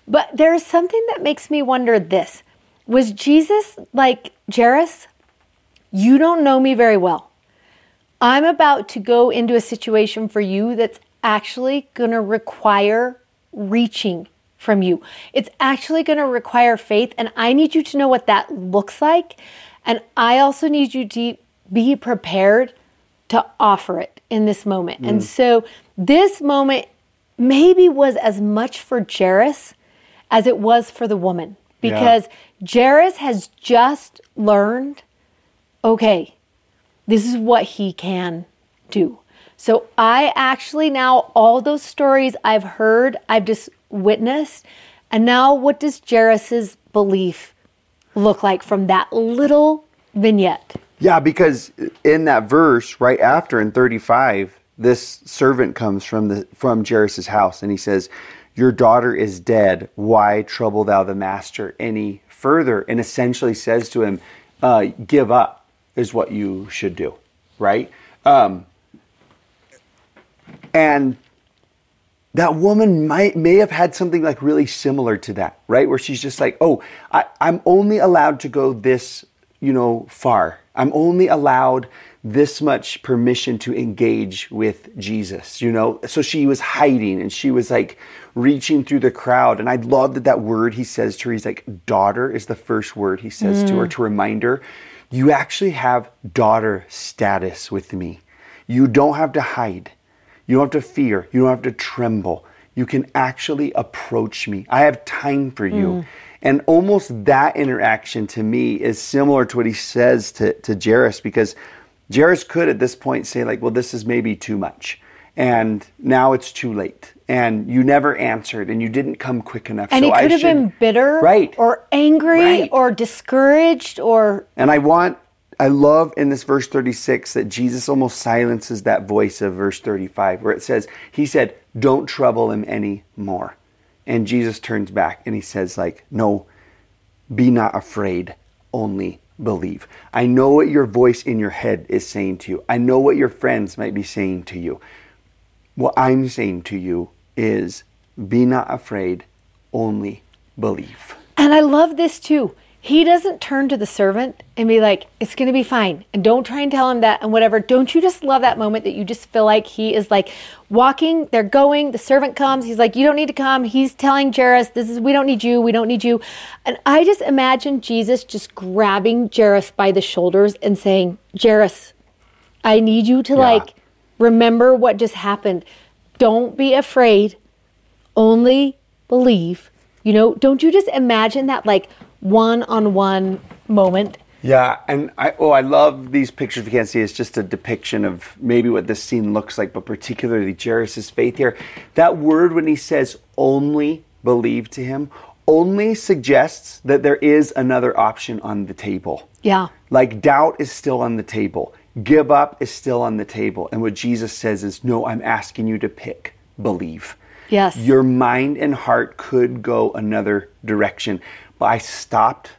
But there is something that makes me wonder this. Was Jesus like, Jairus, you don't know me very well. I'm about to go into a situation for you that's actually going to require reaching from you. It's actually going to require faith, and I need you to know what that looks like. And I also need you to be prepared to offer it in this moment. And mm. so, this moment maybe was as much for Jairus as it was for the woman because Jairus has just learned okay, this is what he can do. So I actually now all those stories I've heard, I've just witnessed, and now what does Jairus's belief look like from that little vignette? Yeah, because in that verse right after in 35, this servant comes from the from Jairus' house and he says, "Your daughter is dead. Why trouble thou the master any further?" And essentially says to him, uh, "Give up is what you should do." Right? Um, and that woman might may have had something like really similar to that, right? Where she's just like, "Oh, I, I'm only allowed to go this, you know, far. I'm only allowed this much permission to engage with Jesus, you know." So she was hiding and she was like reaching through the crowd. And I love that that word he says to her, he's like, "Daughter" is the first word he says to her mm. to remind her, "You actually have daughter status with me. You don't have to hide." You don't have to fear. You don't have to tremble. You can actually approach me. I have time for you. Hmm. And almost that interaction to me is similar to what he says to, to Jairus because Jairus could at this point say, like, well, this is maybe too much. And now it's too late. And you never answered and you didn't come quick enough. And so he I could have should- been bitter Right. or angry Right. or discouraged or And I want, I love in this verse 36 that Jesus almost silences that voice of verse 35, where it says, He said, Don't trouble him any more. And Jesus turns back and he says, like, No, be not afraid, only believe. I know what your voice in your head is saying to you. I know what your friends might be saying to you. What I'm saying to you is, Be not afraid, only believe. And I love this too. He doesn't turn to the servant and be like, it's going to be fine. And don't try and tell him that and whatever. Don't you just love that moment that you just feel like he is like walking, they're going, the servant comes. He's like, you don't need to come. He's telling Jairus, this is, we don't need you. We don't need you. And I just imagine Jesus just grabbing Jairus by the shoulders and saying, Jairus, I need you to like remember what just happened. Don't be afraid only believe. You know, don't you just imagine that like one on one moment? Yeah, and I oh I love these pictures. If you can't see, it's just a depiction of maybe what this scene looks like, but particularly Jairus' faith here. That word when he says only believe to him only suggests that there is another option on the table. Yeah. Like doubt is still on the table. Give up is still on the table. And what Jesus says is, no, I'm asking you to pick believe. Yes. Your mind and heart could go another direction. But I stopped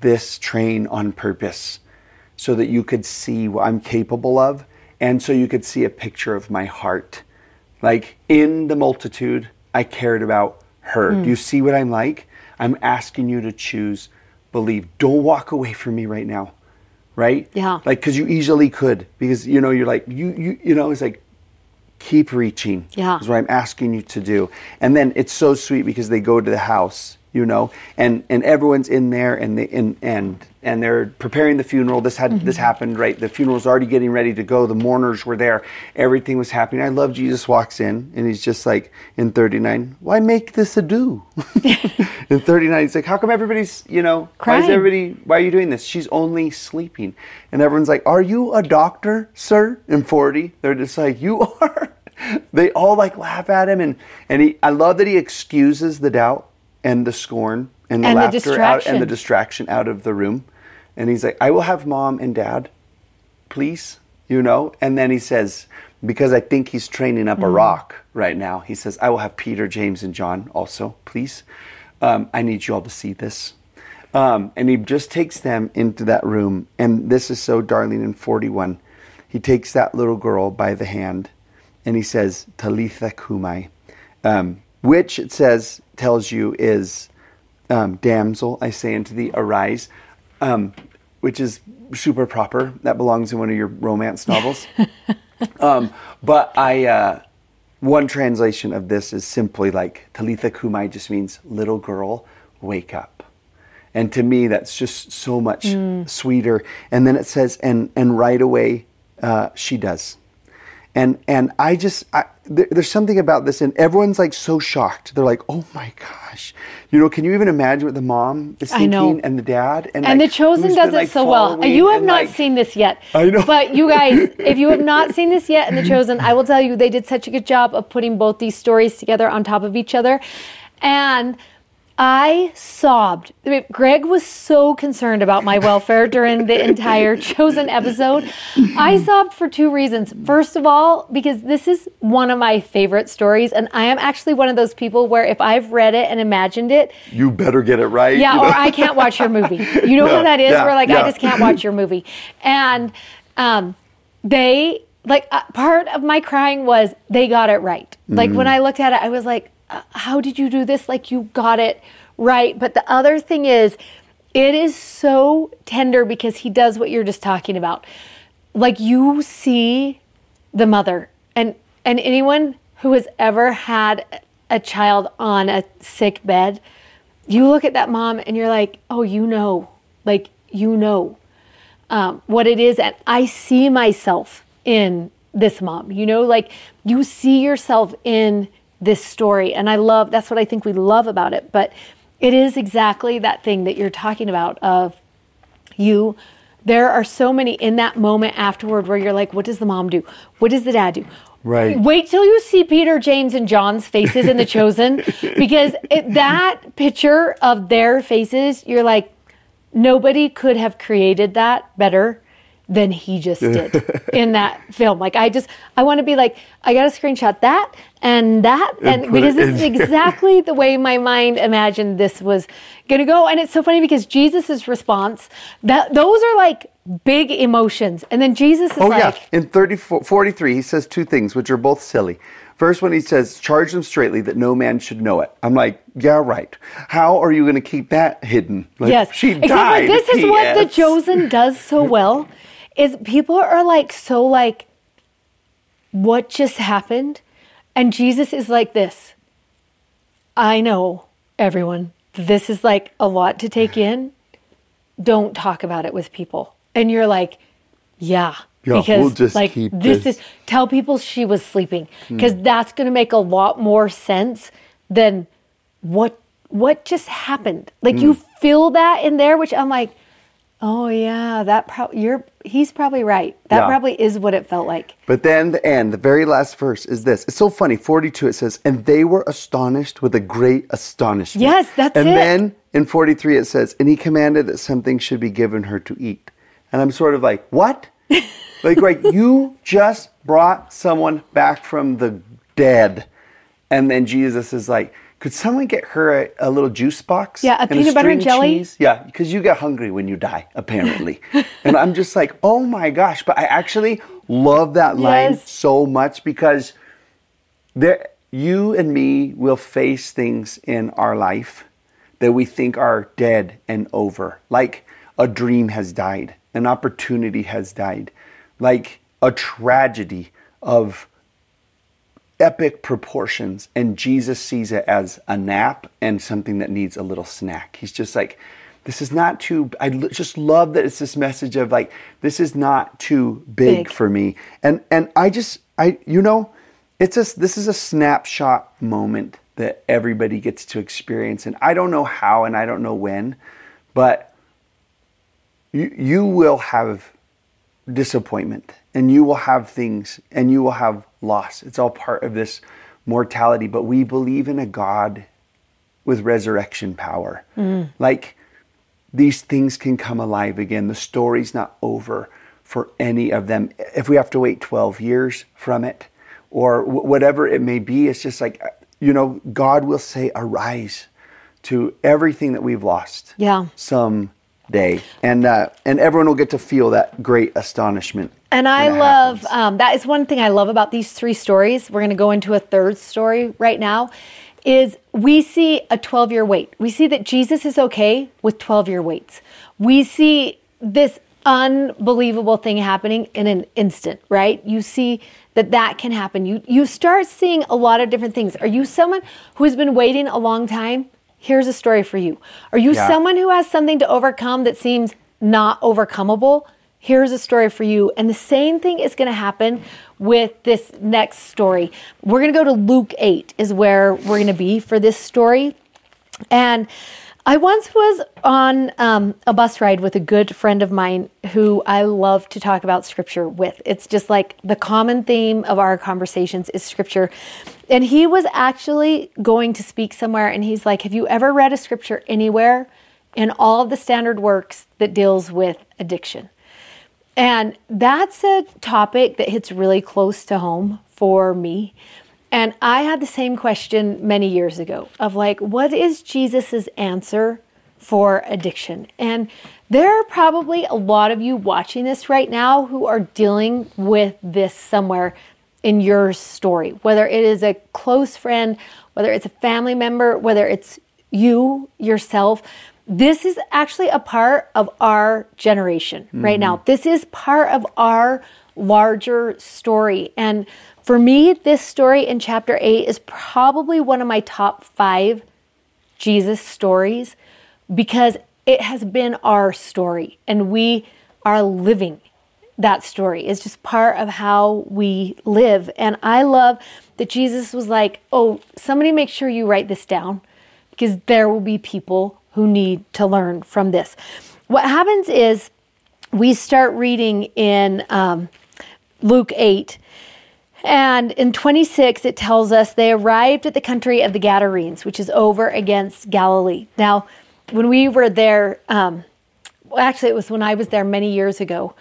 this train on purpose so that you could see what I'm capable of and so you could see a picture of my heart. Like in the multitude, I cared about her. Hmm. Do you see what I'm like? I'm asking you to choose believe. Don't walk away from me right now. Right? Yeah. Like cuz you easily could because you know you're like you you you know it's like keep reaching Yeah. is what i'm asking you to do and then it's so sweet because they go to the house you know and and everyone's in there and they and and and they're preparing the funeral. This had this mm-hmm. happened right? The funeral's already getting ready to go. The mourners were there. Everything was happening. I love jesus walks in and he's just like in 39 why make this ado in 39 he's like how come everybody's you know Crying. why is everybody why are you doing this? She's only sleeping. And everyone's like are you a doctor sir? In 40 they're just like you are. They all like laugh at him and and he i love that he excuses the doubt and the scorn and the And the laughter out and the distraction. out of the room. And he's like i will have mom and dad please you know? And then he says because i think he's training up a rock right now he says i will have peter james and john also please. Um, i need you all to see this. Um, and he just takes them into that room. And this is so darling in 41 he takes that little girl by the hand and he says talitha cumi. Um, which it says tells you is um, damsel i say unto thee arise. Um, which is super proper. That belongs in one of your romance novels. Um, but i uh, one translation of this is simply like talitha cumi just means little girl wake up. And to me that's just so much sweeter. And then it says and and right away uh, she does and and I just I, there, there's something about this, and everyone's like so shocked. They're like, "Oh my gosh!" You know, can you even imagine what the mom is thinking know. and the dad and And like, the chosen does been, it like, so well. You have and, not like- seen this yet. I know. But you guys, if you have not seen this yet in the chosen, I will tell you they did such a good job of putting both these stories together on top of each other. And I sobbed. Greg was so concerned about my welfare during the entire chosen episode. I sobbed for two reasons. First of all, because this is one of my favorite stories, and I am actually one of those people where if I've read it and imagined it, You better get it right. yeah, you or? I can't watch your movie. You know Yeah, how that is? yeah, Where like I just can't watch your movie. And um, they like uh, part of my crying was they got it right. Like Mm. when I looked at it, I was like, uh, how did you do this? Like you got it right. But the other thing is, it is so tender because he does what you're just talking about. Like you see the mother and and anyone who has ever had a child on a sick bed you look at that mom and you're like oh you know like you know um, what it is and i see myself in this mom you know like you see yourself in this story and i love that's what i think we love about it but it is exactly that thing that you're talking about of you there are so many in that moment afterward where you're like what does the mom do what does the dad do Right. wait till you see peter james and john's faces in the chosen because it, that picture of their faces you're like nobody could have created that better than he just did in that film like i just i want to be like i gotta screenshot that and that and, put because this is exactly the way my mind imagined this was going to go and it's so funny because jesus' response that those are like big emotions and then jesus is Oh, like yeah. In 30, 43, he says two things, which are both silly. First one, he says, charge them straightly that no man should know it. I'm like, yeah, right. How are you going to keep that hidden? Like, yes She except died. this is what the chosen does so well is people are like so like what just happened? And jesus is like this. I know everyone this is like a lot to take in. Don't talk about it with people. And you're like yeah Yeah, because we'll just like keep this, this. is tell people she was sleeping. Because hmm. that's going to make a lot more sense than what what just happened. Like you hmm. feel that in there which i'm like oh yeah that probably you're he's probably right that Yeah. probably is what it felt like But then the end, the very last verse is this. It's so funny. 42, it says, and they were astonished with a great astonishment. Yes, that's and it. And then in 43, it says, and he commanded that something should be given her to eat. And I'm sort of like, what? like, right, you just brought someone back from the dead. And then Jesus is like, could someone get her a, a little juice box? Yeah, a peanut butter and jelly? cheese? Yeah, because you get hungry when you die, apparently. and I'm just like, oh my gosh. But I actually love that line Yes. so much because there, you and me will face things in our life that we think are dead and over. Like a dream has died, an opportunity has died, like a tragedy of epic proportions and Jesus sees it as a nap and something that needs a little snack. He's just like this is not too I just love that it's this message of like this is not too big, Big. for me. And and I just I you know it's a this is a snapshot moment that everybody gets to experience and I don't know how and I don't know when but you you will have disappointment and you will have things and you will have loss. It's all part of this mortality, but we believe in a God with resurrection power. Mm-hmm. Like these things can come alive again. The story's not over for any of them. If we have to wait 12 years from it or wh- whatever it may be, it's just like, you know, God will say, arise to everything that we've lost Yeah. Someday. And, uh, and everyone will get to feel that great astonishment. And I love um, that is one thing I love about these three stories. We're going to go into a third story right now. Is we see a 12 year wait. We see that Jesus is okay with 12 year waits. We see this unbelievable thing happening in an instant, right? You see that that can happen. You you start seeing a lot of different things. Are you someone who has been waiting a long time? Here's a story for you. Are you Yeah. someone who has something to overcome that seems not overcomable? Here's a story for you. And the same thing is going to happen with this next story. We're going to go to Luke 8 is where we're going to be for this story. And I once was on um, a bus ride with a good friend of mine who I love to talk about scripture with. It's just like the common theme of our conversations is scripture. And he was actually going to speak somewhere, and he's like, Have you ever read a scripture anywhere in all of the standard works that deals with addiction? And that's a topic that hits really close to home for me. And I had the same question many years ago of like, what is Jesus's answer for addiction? And there are probably a lot of you watching this right now who are dealing with this somewhere in your story, whether it is a close friend, whether it's a family member, whether it's you yourself. This is actually a part of our generation mm-hmm. right now. This is part of our larger story. And for me, this story in chapter 8 is probably one of my top five Jesus stories because it has been our story and we are living that story. It's just part of how we live. And I love that Jesus was like, oh, somebody make sure you write this down because there will be people who need to learn from this. What happens is we start reading in um, Luke 8 and in 26, it tells us they arrived at the country of the Gadarenes, which is over against Galilee. Now, when we were there, um, well, actually, it was when I was there many years ago.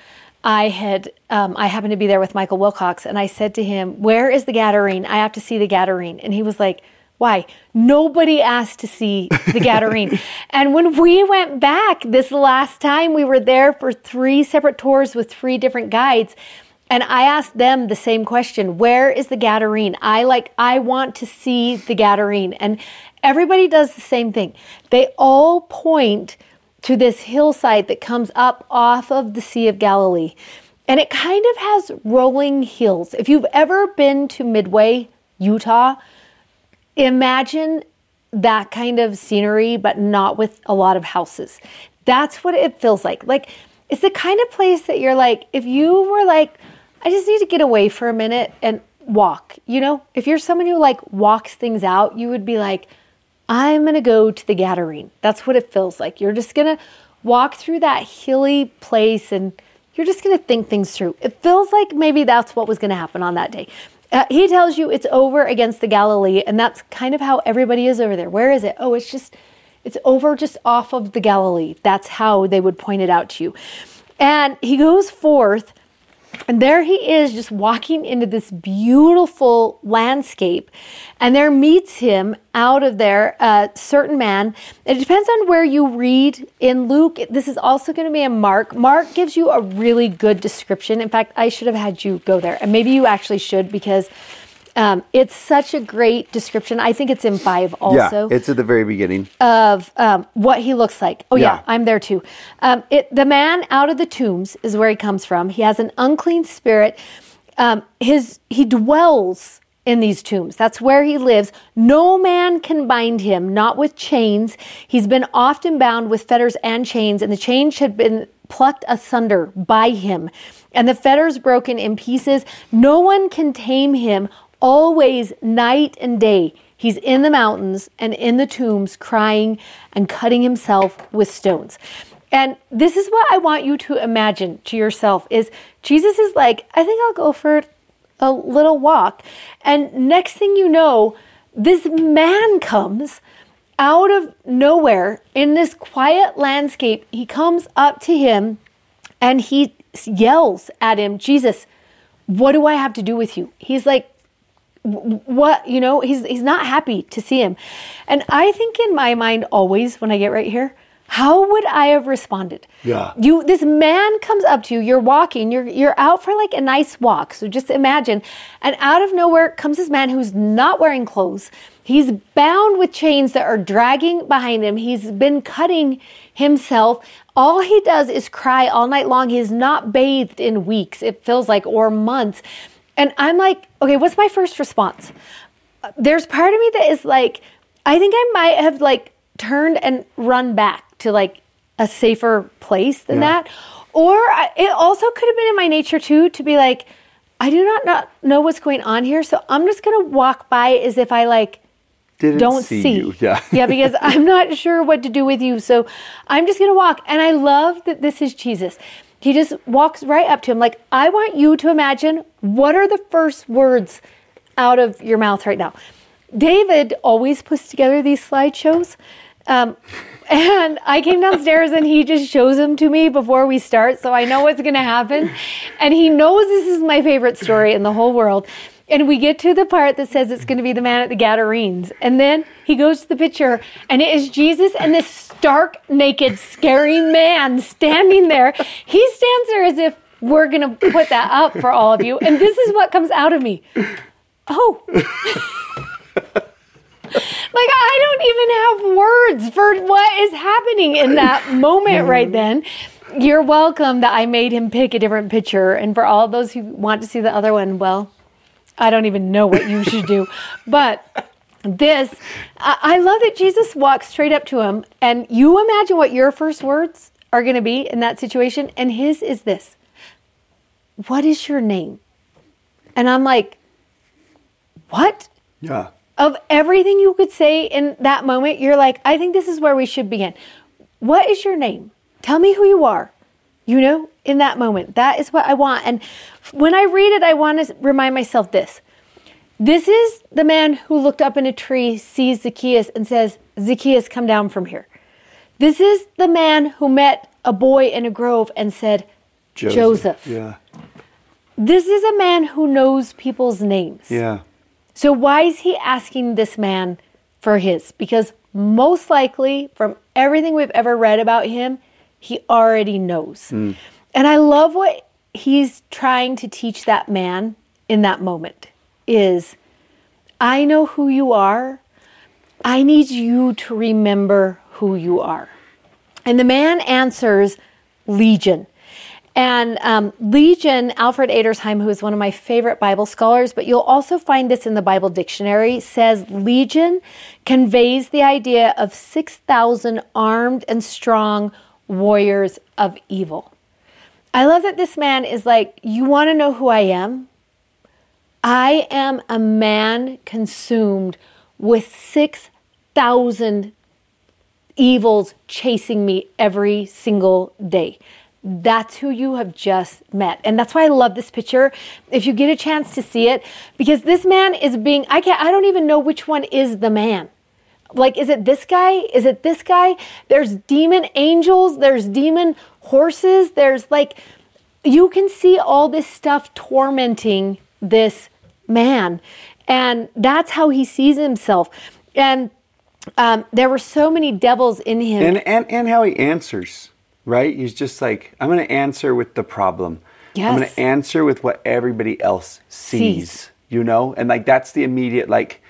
I had um, I happened to be there with Michael Wilcox, and I said to him, "Where is the Gadarene? I have to see the Gadarene." And he was like, "Why? Nobody asked to see the Gadarene." and when we went back this last time, we were there for three separate tours with three different guides. And I asked them the same question Where is the Gadarene? I like, I want to see the Gadarene. And everybody does the same thing. They all point to this hillside that comes up off of the Sea of Galilee. And it kind of has rolling hills. If you've ever been to Midway, Utah, imagine that kind of scenery, but not with a lot of houses. That's what it feels like. Like, it's the kind of place that you're like, if you were like, I just need to get away for a minute and walk. You know, if you're someone who like walks things out, you would be like, I'm going to go to the Gadarene. That's what it feels like. You're just going to walk through that hilly place and you're just going to think things through. It feels like maybe that's what was going to happen on that day. Uh, he tells you it's over against the Galilee, and that's kind of how everybody is over there. Where is it? Oh, it's just, it's over just off of the Galilee. That's how they would point it out to you. And he goes forth and there he is just walking into this beautiful landscape. And there meets him out of there a certain man. It depends on where you read in Luke. This is also going to be in Mark. Mark gives you a really good description. In fact, I should have had you go there. And maybe you actually should because um, it's such a great description. I think it's in five also. Yeah, it's at the very beginning of um, what he looks like. Oh yeah, yeah I'm there too. Um, it, the man out of the tombs is where he comes from. He has an unclean spirit. Um, his he dwells in these tombs. That's where he lives. No man can bind him, not with chains. He's been often bound with fetters and chains, and the chains had been plucked asunder by him, and the fetters broken in pieces. No one can tame him always night and day. He's in the mountains and in the tombs crying and cutting himself with stones. And this is what I want you to imagine to yourself is Jesus is like, I think I'll go for a little walk. And next thing you know, this man comes out of nowhere in this quiet landscape. He comes up to him and he yells at him, Jesus, what do I have to do with you? He's like, what you know he's he's not happy to see him. And i think in my mind always when i get right here how would i have responded? Yeah. You this man comes up to you you're walking you're you're out for like a nice walk. So just imagine. And out of nowhere comes this man who's not wearing clothes. He's bound with chains that are dragging behind him. He's been cutting himself. All he does is cry all night long. He's not bathed in weeks. It feels like or months and I'm like, okay, what's my first response? There's part of me that is like, I think I might have like turned and run back to like a safer place than yeah. that. Or it also could have been in my nature too to be like, I do not, not know what's going on here. So I'm just going to walk by as if I like Didn't don't see see. you. Yeah. yeah, because I'm not sure what to do with you. So I'm just going to walk. And I love that this is Jesus. He just walks right up to him. Like, I want you to imagine what are the first words out of your mouth right now. David always puts together these slideshows. Um, and I came downstairs and he just shows them to me before we start. So I know what's going to happen. And he knows this is my favorite story in the whole world. And we get to the part that says it's going to be the man at the Gadarenes. And then he goes to the picture, and it is Jesus and this stark, naked, scary man standing there. He stands there as if we're going to put that up for all of you. And this is what comes out of me. Oh. like I don't even have words for what is happening in that moment right then. You're welcome that I made him pick a different picture. And for all those who want to see the other one, well, I don't even know what you should do. But this, I I love that Jesus walks straight up to him, and you imagine what your first words are going to be in that situation. And his is this What is your name? And I'm like, What? Yeah. Of everything you could say in that moment, you're like, I think this is where we should begin. What is your name? Tell me who you are. You know, in that moment, that is what I want. And when I read it, I want to remind myself this. This is the man who looked up in a tree, sees Zacchaeus, and says, Zacchaeus, come down from here. This is the man who met a boy in a grove and said, Joseph. Yeah. This is a man who knows people's names. Yeah. So why is he asking this man for his? Because most likely, from everything we've ever read about him, he already knows. Hmm. And I love what he's trying to teach that man in that moment is I know who you are. I need you to remember who you are. And the man answers, Legion. And um, Legion, Alfred Edersheim, who is one of my favorite Bible scholars, but you'll also find this in the Bible dictionary, says Legion conveys the idea of 6,000 armed and strong warriors of evil. I love that this man is like, You want to know who I am? I am a man consumed with 6,000 evils chasing me every single day. That's who you have just met. And that's why I love this picture. If you get a chance to see it, because this man is being, I can't, I don't even know which one is the man. Like, is it this guy? Is it this guy? There's demon angels, there's demon horses, there's like, you can see all this stuff tormenting this man. And that's how he sees himself. And um, there were so many devils in him. And and and how he answers, right? He's just like, I'm going to answer with the problem. Yes. I'm going to answer with what everybody else sees, Sees. you know? And like that's the immediate like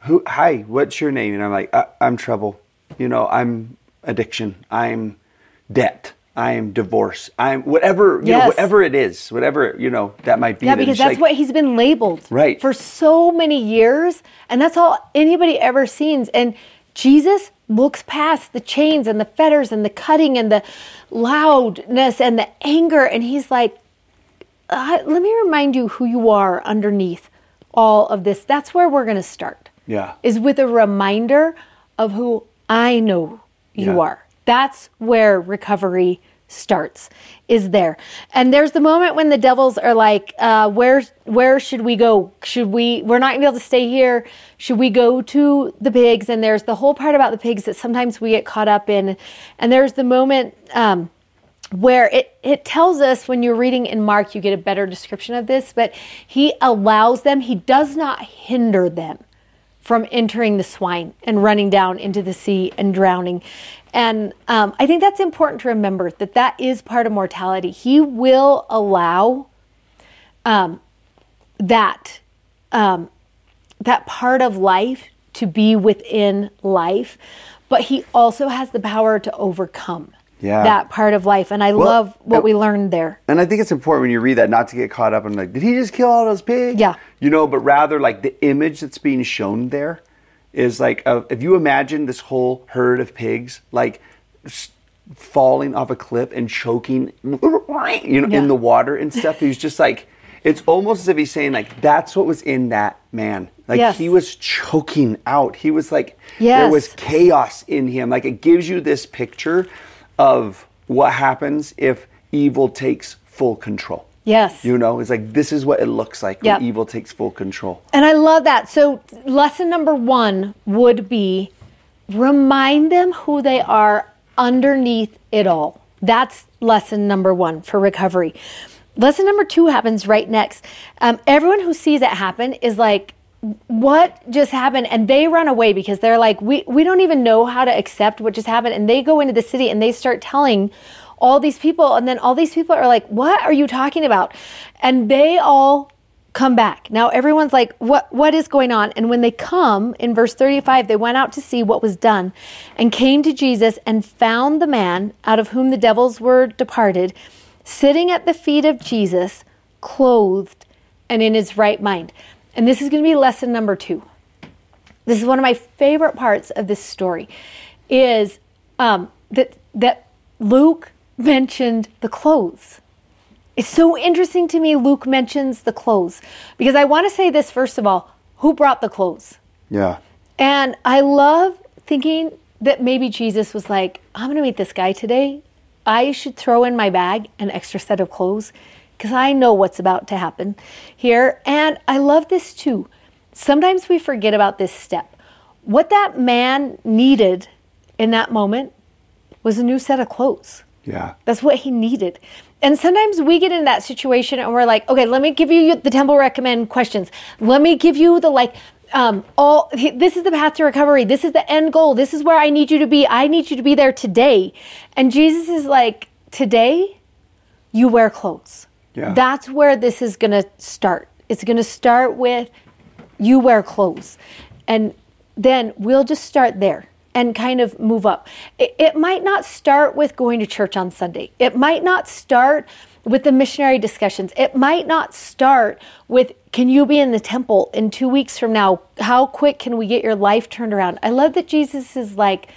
who hi, what's your name? And I'm like, I, I'm trouble. You know, I'm addiction. I'm debt. I'm divorce. I'm whatever, you know, whatever it is, whatever, you know, that might be. Yeah, that because that's like- what he's been labeled Right. for so many years, and that's all anybody ever sees. And Jesus looks past the chains and the fetters and the cutting and the loudness and the anger, and he's like, uh, "Let me remind you who you are underneath all of this." That's where we're going to start. Yeah. is with a reminder of who I know you Yeah. are. That's where recovery starts is there and there's the moment when the devils are like uh, where where should we go should we we're not gonna be able to stay here should we go to the pigs and there's the whole part about the pigs that sometimes we get caught up in and there's the moment um, where it, it tells us when you're reading in Mark, you get a better description of this, but he allows them, he does not hinder them from entering the swine and running down into the sea and drowning. And um, I think that's important to remember that that is part of mortality. He will allow um, that um, that part of life to be within life, but he also has the power to overcome Yeah. that part of life. And I Well, love what uh, we learned there. And I think it's important when you read that not to get caught up in like, did he just kill all those pigs? Yeah. You know, but rather like the image that's being shown there is like, uh, if you imagine this whole herd of pigs like s- falling off a cliff and choking, you know, Yeah. in the water and stuff, he's just like, it's almost as if he's saying like that's what was in that man. Like Yes. he was choking out. He was like there was chaos in him. Like it gives you this picture of what happens if evil takes full control. Yes. You know, it's like this is what it looks like Yep. when evil takes full control. And I love that. So, lesson number one would be remind them who they are underneath it all. That's lesson number one for recovery. Lesson number two happens right next. Um, everyone who sees it happen is like, what just happened? And they run away because they're like, we, we don't even know how to accept what just happened. And they go into the city and they start telling all these people. And then all these people are like, what are you talking about? And they all come back. Now everyone's like, what what is going on? And when they come in verse 35, they went out to see what was done and came to Jesus and found the man out of whom the devils were departed, sitting at the feet of Jesus, clothed and in his right mind. And this is going to be lesson number 2. This is one of my favorite parts of this story is um, that that Luke mentioned the clothes. It's so interesting to me Luke mentions the clothes because I want to say this first of all, who brought the clothes? Yeah. And I love thinking that maybe Jesus was like, I'm going to meet this guy today. I should throw in my bag an extra set of clothes because I know what's about to happen here. And I love this too. Sometimes we forget about this step. What that man needed in that moment was a new set of clothes. Yeah. That's what he needed. And sometimes we get in that situation and we're like, okay, let me give you the temple recommend questions. Let me give you the like, um, all this is the path to recovery. This is the end goal. This is where I need you to be. I need you to be there today. And Jesus is like, today, you wear clothes. Yeah. That's where this is going to start. It's going to start with you wear clothes. And then we'll just start there and kind of move up. It, it might not start with going to church on Sunday. It might not start with the missionary discussions. It might not start with can you be in the temple in 2 weeks from now? How quick can we get your life turned around? I love that Jesus is like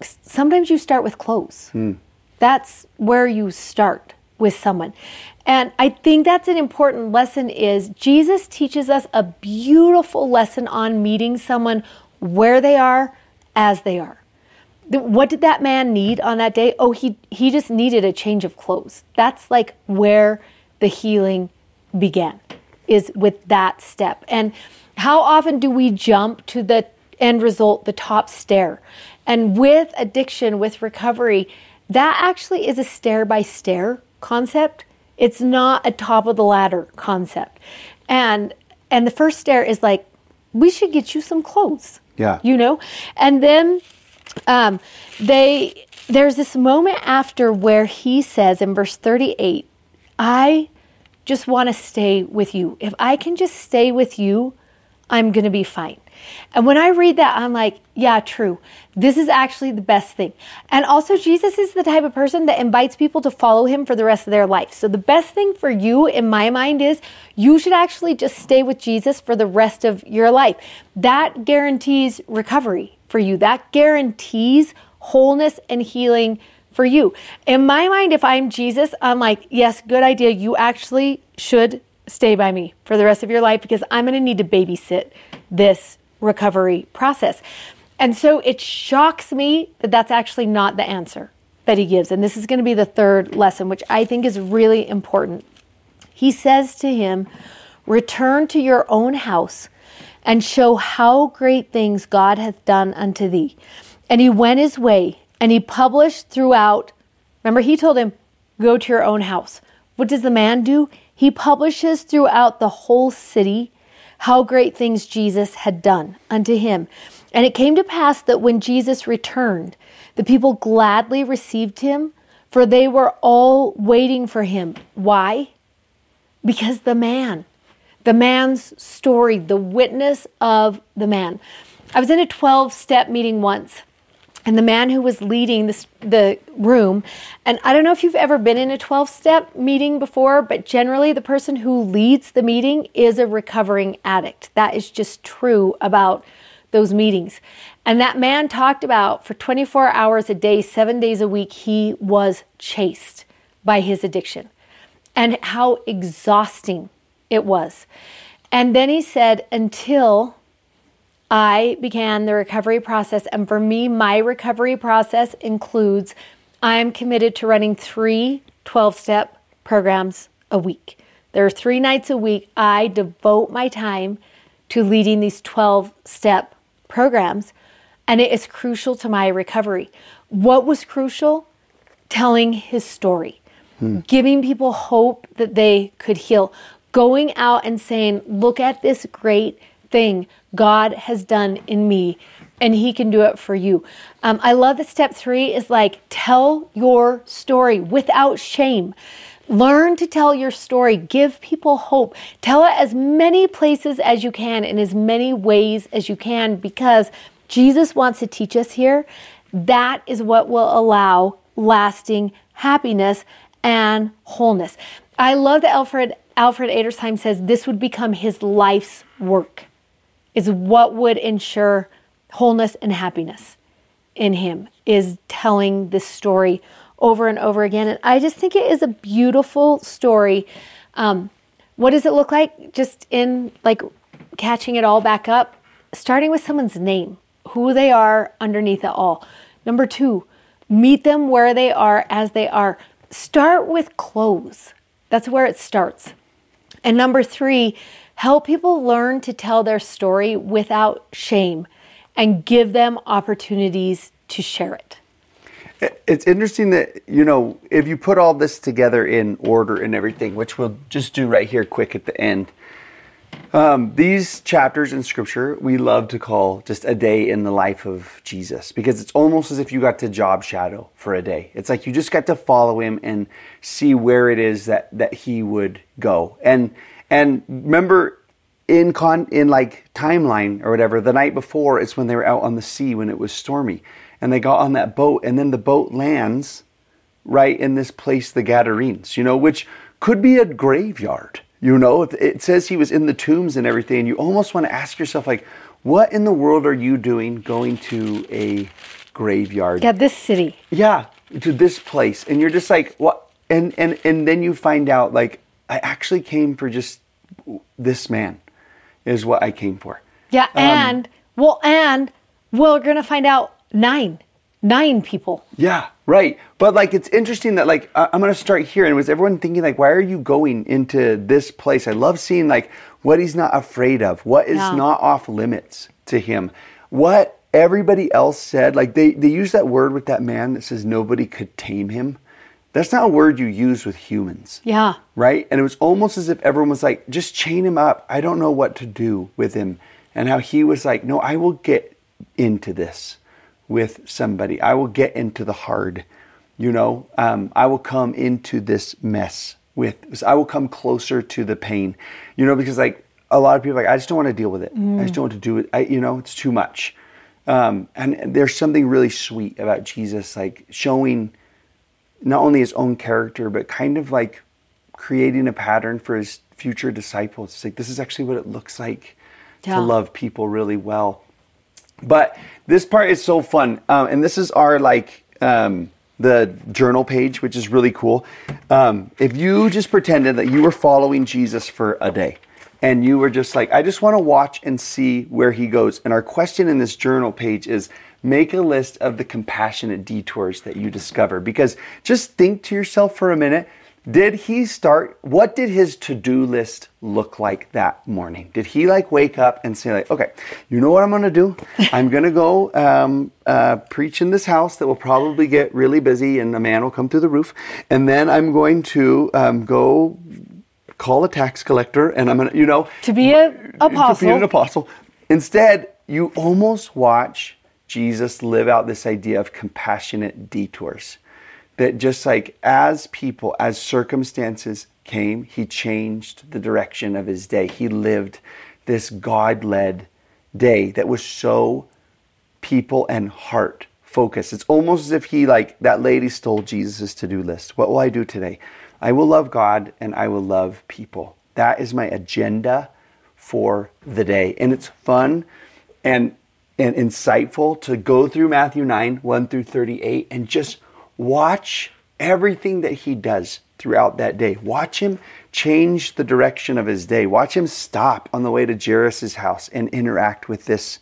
sometimes you start with clothes. Hmm. That's where you start with someone. And I think that's an important lesson is Jesus teaches us a beautiful lesson on meeting someone where they are as they are. What did that man need on that day? Oh, he he just needed a change of clothes. That's like where the healing began is with that step. And how often do we jump to the end result, the top stair? And with addiction, with recovery, that actually is a stair by stair concept. It's not a top of the ladder concept. And and the first stair is like, we should get you some clothes. Yeah. You know? And then um, they there's this moment after where he says in verse 38, I just want to stay with you. If I can just stay with you, I'm going to be fine. And when I read that, I'm like, yeah, true. This is actually the best thing. And also, Jesus is the type of person that invites people to follow him for the rest of their life. So, the best thing for you, in my mind, is you should actually just stay with Jesus for the rest of your life. That guarantees recovery for you, that guarantees wholeness and healing for you. In my mind, if I'm Jesus, I'm like, yes, good idea. You actually should stay by me for the rest of your life because I'm going to need to babysit this recovery process. And so it shocks me that that's actually not the answer that he gives. And this is going to be the third lesson, which I think is really important. He says to him, Return to your own house and show how great things God hath done unto thee. And he went his way and he published throughout. Remember, he told him, Go to your own house. What does the man do? He publishes throughout the whole city how great things Jesus had done unto him. And it came to pass that when Jesus returned, the people gladly received him, for they were all waiting for him. Why? Because the man, the man's story, the witness of the man. I was in a 12 step meeting once, and the man who was leading this, the room, and I don't know if you've ever been in a 12 step meeting before, but generally the person who leads the meeting is a recovering addict. That is just true about those meetings. And that man talked about for 24 hours a day, seven days a week, he was chased by his addiction and how exhausting It was. And then he said, until I began the recovery process. And for me, my recovery process includes I'm committed to running three 12 step programs a week. There are three nights a week I devote my time to leading these 12 step programs, and it is crucial to my recovery. What was crucial? Telling his story, hmm. giving people hope that they could heal, going out and saying, Look at this great thing God has done in me, and He can do it for you. Um, I love that step three is like tell your story without shame. Learn to tell your story. Give people hope. Tell it as many places as you can in as many ways as you can because Jesus wants to teach us here. That is what will allow lasting happiness and wholeness. I love that Alfred Alfred Edersheim says this would become his life's work. Is what would ensure wholeness and happiness in him is telling this story over and over again. And I just think it is a beautiful story. Um, what does it look like? Just in like catching it all back up, starting with someone's name, who they are underneath it all. Number two, meet them where they are as they are. Start with clothes. That's where it starts. And number three, help people learn to tell their story without shame and give them opportunities to share it. It's interesting that, you know, if you put all this together in order and everything, which we'll just do right here quick at the end, um, these chapters in scripture we love to call just a day in the life of Jesus because it's almost as if you got to job shadow for a day. It's like you just got to follow him and see where it is that, that he would go. And and remember in con in like timeline or whatever, the night before it's when they were out on the sea when it was stormy and they got on that boat, and then the boat lands right in this place, the Gadarenes, you know, which could be a graveyard. You know, it says he was in the tombs and everything, and you almost want to ask yourself, like, what in the world are you doing going to a graveyard? Yeah, this city. Yeah, to this place, and you're just like, what? And and and then you find out, like, I actually came for just this man, is what I came for. Yeah, um, and um, well, and we're gonna find out nine nine people. Yeah right. But like it's interesting that like i'm gonna start here and was everyone thinking like why are you going into this place? I love seeing like what he's not afraid of what is yeah. not off limits to him. What everybody else said like they they use that word with that man that says nobody could tame him that's not a word you use with humans yeah right and it was almost as if everyone was like just chain him up i don't know what to do with him and how he was like no i will get into this with somebody. I will get into the hard. You know, um, I will come into this mess with. I will come closer to the pain. You know, because like a lot of people, like I just don't want to deal with it. Mm. I just don't want to do it. I, you know, it's too much. Um, and there's something really sweet about Jesus, like showing not only his own character, but kind of like creating a pattern for his future disciples. It's like this is actually what it looks like yeah. to love people really well. But this part is so fun, um, and this is our like um, the journal page, which is really cool. Um, if you just pretended that you were following Jesus for a day, and you were just like, I just want to watch and see where he goes. And our question in this journal page is make a list of the compassionate detours that you discover. Because just think to yourself for a minute did he start, what did his to do list look like that morning? Did he like wake up and say, like, okay, you know what I'm going to do? I'm going to go um, uh, preach in this house that will probably get really busy and a man will come through the roof. And then I'm going to um, go call a tax collector and I'm to, you know, to be an apostle. To be an apostle. Instead, you almost watch Jesus live out this idea of compassionate detours that just like as people, as circumstances came, he changed the direction of his day. He lived this God led day that was so people and heart focused. It's almost as if he, like that lady, stole Jesus' to do list. What will I do today? I will love God and I will love people. That is my agenda for the day. And it's fun and and insightful to go through Matthew 9, 1 through 38, and just watch everything that he does throughout that day. Watch him change the direction of his day. Watch him stop on the way to Jairus' house and interact with this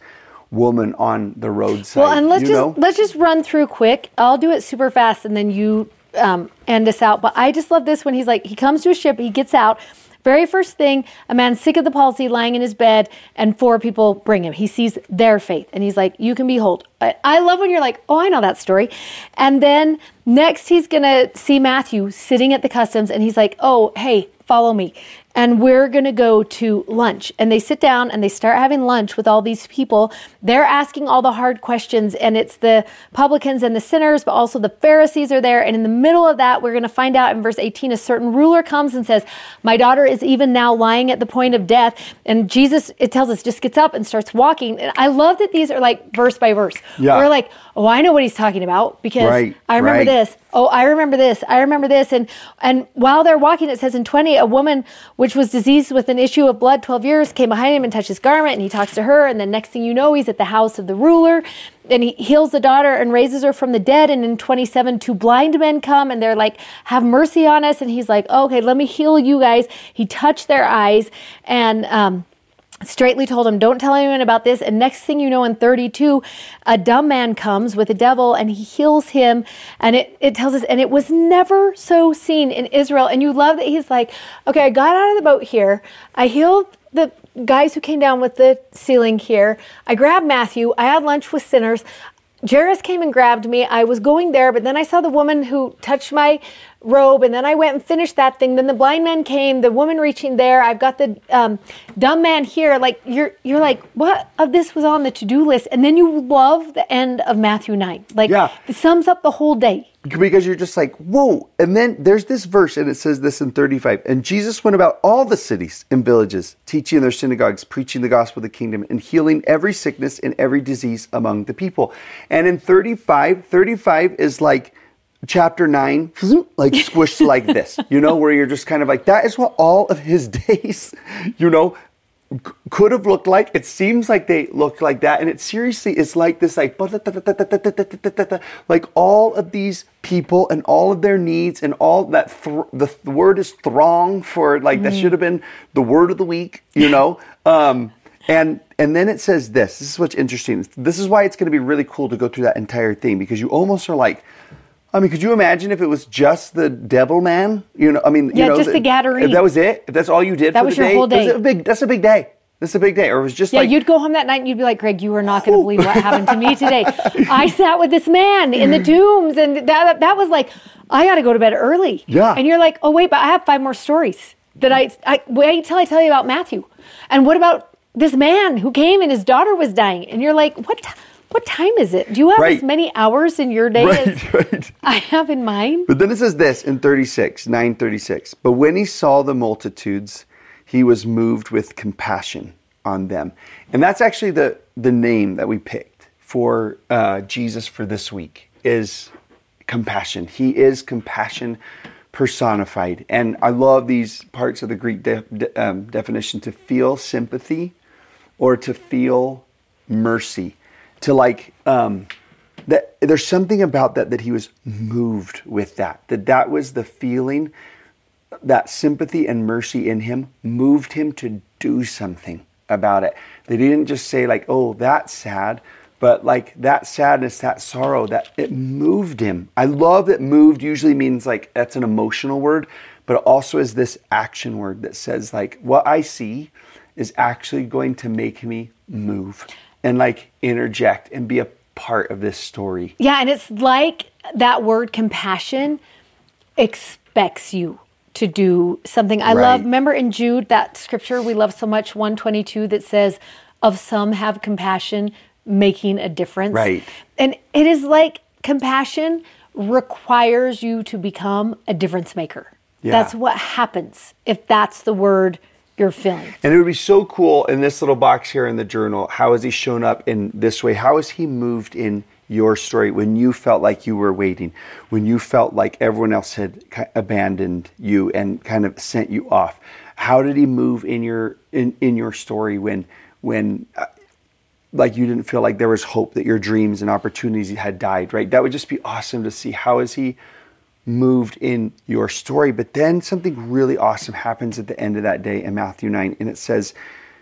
woman on the roadside. Well, and let's you just know? let's just run through quick. I'll do it super fast, and then you um, end us out. But I just love this when he's like, he comes to a ship, he gets out. Very first thing, a man sick of the palsy lying in his bed, and four people bring him. He sees their faith, and he's like, "You can be whole." I, I love when you're like, "Oh, I know that story." And then next, he's gonna see Matthew sitting at the customs, and he's like, "Oh, hey, follow me." And we're going to go to lunch. And they sit down and they start having lunch with all these people. They're asking all the hard questions, and it's the publicans and the sinners, but also the Pharisees are there. And in the middle of that, we're going to find out in verse 18 a certain ruler comes and says, My daughter is even now lying at the point of death. And Jesus, it tells us, just gets up and starts walking. And I love that these are like verse by verse. Yeah. We're like, Oh, I know what he's talking about because Right, I remember right. this. Oh i remember this. I remember this. And and while they're walking it says in 20 a woman which was diseased with an issue of blood 12 years came behind him and touched his garment and he talks to her. And the next thing you know he's at the house of the ruler and he heals the daughter and raises her from the dead. And in 27 two blind men come and they're like have mercy on us. And he's like okay let me heal you guys. He touched their eyes and um straightly told him, Don't tell anyone about this. And next thing you know, in 32, a dumb man comes with a devil and he heals him. And it, it tells us, and it was never so seen in Israel. And you love that he's like, Okay, I got out of the boat here. I healed the guys who came down with the ceiling here. I grabbed Matthew. I had lunch with sinners. Jairus came and grabbed me. I was going there, but then I saw the woman who touched my robe, and then I went and finished that thing. Then the blind man came, the woman reaching there. I've got the um, dumb man here. Like you're, you're like, what of this was on the to-do list? And then you love the end of Matthew nine. Like Yeah. it sums up the whole day. because you're just like, whoa. And then there's this verse, and it says this in 35. And Jesus went about all the cities and villages, teaching in their synagogues, preaching the gospel of the kingdom, and healing every sickness and every disease among the people. And in 35, 35 is like chapter 9, like squished like this, you know, where you're just kind of like, that is what all of his days, you know, c- could have looked like. It seems like they look like that, and it seriously is like this, like like all of these people and all of their needs and all that. The, th- word is throng for like that should have been the word of the week, you know. Um, and and then it says this. This is what's interesting. This is why it's going to be really cool to go through that entire thing because you almost are like. I mean, could you imagine if it was just the devil man? You know, I mean, Yeah, you know, just the Gadarene. If that was it, if that's all you did That for was the your day, whole that's day. a big. That's a big day. That's a big day. Or it was just Yeah, like you'd go home that night and you'd be like, Greg, you are not going to believe what happened to me today. I sat with this man in the tombs, and that that was like, I got to go to bed early. Yeah. And you're like, oh wait, but I have five more stories that I, I wait till I tell you about Matthew, and what about this man who came and his daughter was dying, and you're like, what? What time is it? Do you have Right. as many hours in your day as right, right. I have in mine? But then it says this in 36, 936. But when he saw the multitudes, he was moved with compassion on them. And that's actually the, the name that we picked for uh, Jesus for this week is compassion. He is compassion personified. And I love these parts of the Greek de- de- um, definition to feel sympathy or to feel mercy. To like, um, that there's something about that that he was moved with that that that was the feeling that sympathy and mercy in him moved him to do something about it. They didn't just say like oh that's sad but like that sadness that sorrow that it moved him. I love that moved usually means like that's an emotional word but it also is this action word that says like what i see is actually going to make me move and like interject and be a part of this story Yeah, and it's like that word compassion expects you to do something. I love, remember in Jude, that scripture we love so much, 122, that says, Of some have compassion, making a difference. Right. And it is like compassion requires you to become a difference maker. Yeah. That's what happens if that's the word you're feeling. And it would be so cool in this little box here in the journal. How has he shown up in this way? How has he moved in your story when you felt like you were waiting, when you felt like everyone else had abandoned you and kind of sent you off? How did he move in your in, in your story when when uh, like you didn't feel like there was hope that your dreams and opportunities had died? Right? That would just be awesome to see. How has he moved in your story. But then something really awesome happens at the end of that day in Matthew 9. And it says,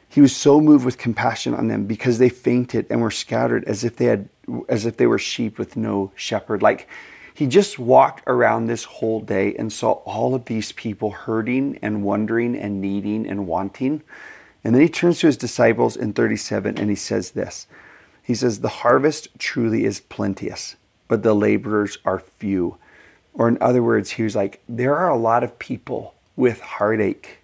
He was so moved with compassion on them because they fainted and were scattered as if they had as if they were sheep with no shepherd. Like he just walked around this whole day and saw all of these people hurting and wondering and needing and wanting. And then he turns to his disciples in 37 and he says this. He says, The harvest truly is plenteous, but the laborers are few. Or, in other words, he was like, There are a lot of people with heartache.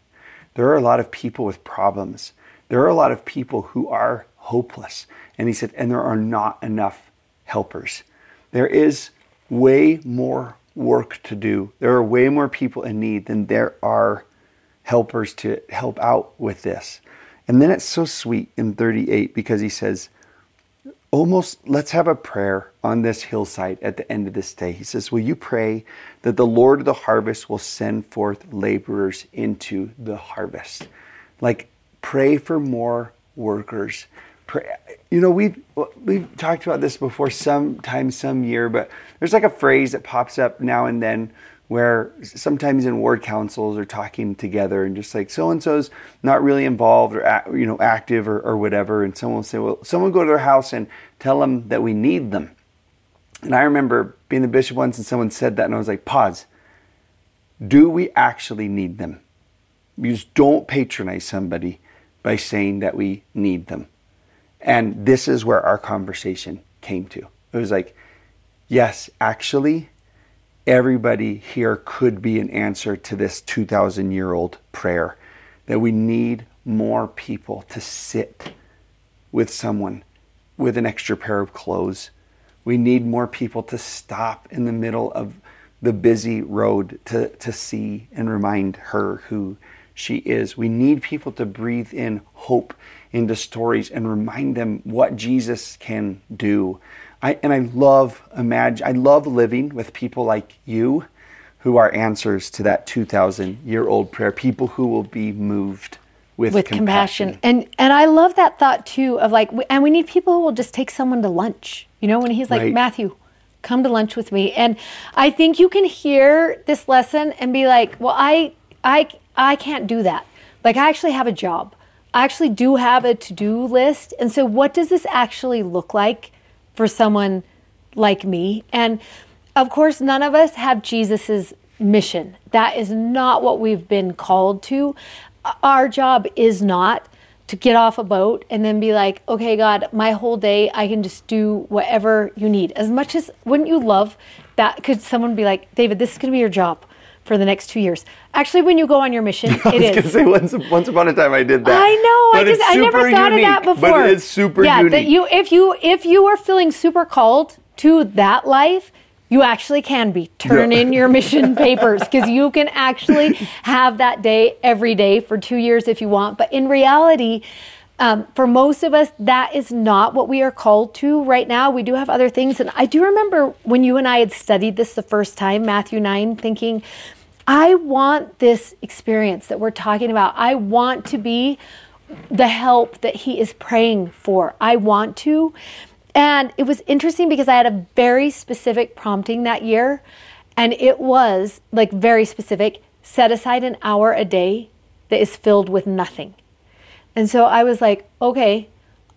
There are a lot of people with problems. There are a lot of people who are hopeless. And he said, And there are not enough helpers. There is way more work to do. There are way more people in need than there are helpers to help out with this. And then it's so sweet in 38 because he says, almost let's have a prayer on this hillside at the end of this day. He says, Will you pray that the Lord of the harvest will send forth laborers into the harvest? Like, pray for more workers. Pray. You know, we've, we've talked about this before sometime, some year, but there's like a phrase that pops up now and then where sometimes in ward councils are talking together and just like so and so's not really involved or you know active or, or whatever and someone will say well someone go to their house and tell them that we need them and i remember being the bishop once and someone said that and i was like pause. Do we actually need them? You just don't patronize somebody by saying that we need them. And this is where our conversation came to. It was like yes actually everybody here could be an answer to this 2,000 year old prayer that we need more people to sit with someone with an extra pair of clothes. We need more people to stop in the middle of the busy road to, to see and remind her who she is. We need people to breathe in hope into stories and remind them what Jesus can do. I, and I love imagine I love living with people like you who are answers to that 2000 year old prayer people who will be moved with, with compassion. compassion. and and I love that thought too of like and we need people who will just take someone to lunch you know when he's like right. Matthew come to lunch with me and I think you can hear this lesson and be like well I I I can't do that like I actually have a job I actually do have a to-do list and so what does this actually look like for someone like me. And of course, none of us have Jesus's mission. That is not what we've been called to. Our job is not to get off a boat and then be like, okay, God, my whole day, I can just do whatever you need. As much as, wouldn't you love that? Could someone be like, David, this is going to be your job for the next two years? Actually, when you go on your mission, it is. I was. Gonna say, once, once upon a time, I did that. I know. I just I never thought unique, of that before. But it's super yeah, unique. that you if you if you are feeling super called to that life, you actually can be. Turn yeah. in your mission papers because you can actually have that day every day for two years if you want. But in reality, um, for most of us, that is not what we are called to right now. We do have other things. And I do remember when you and I had studied this the first time, Matthew 9, thinking, I want this experience that we're talking about. I want to be the help that he is praying for. I want to. And it was interesting because I had a very specific prompting that year. And it was like very specific set aside an hour a day that is filled with nothing. And so I was like, okay,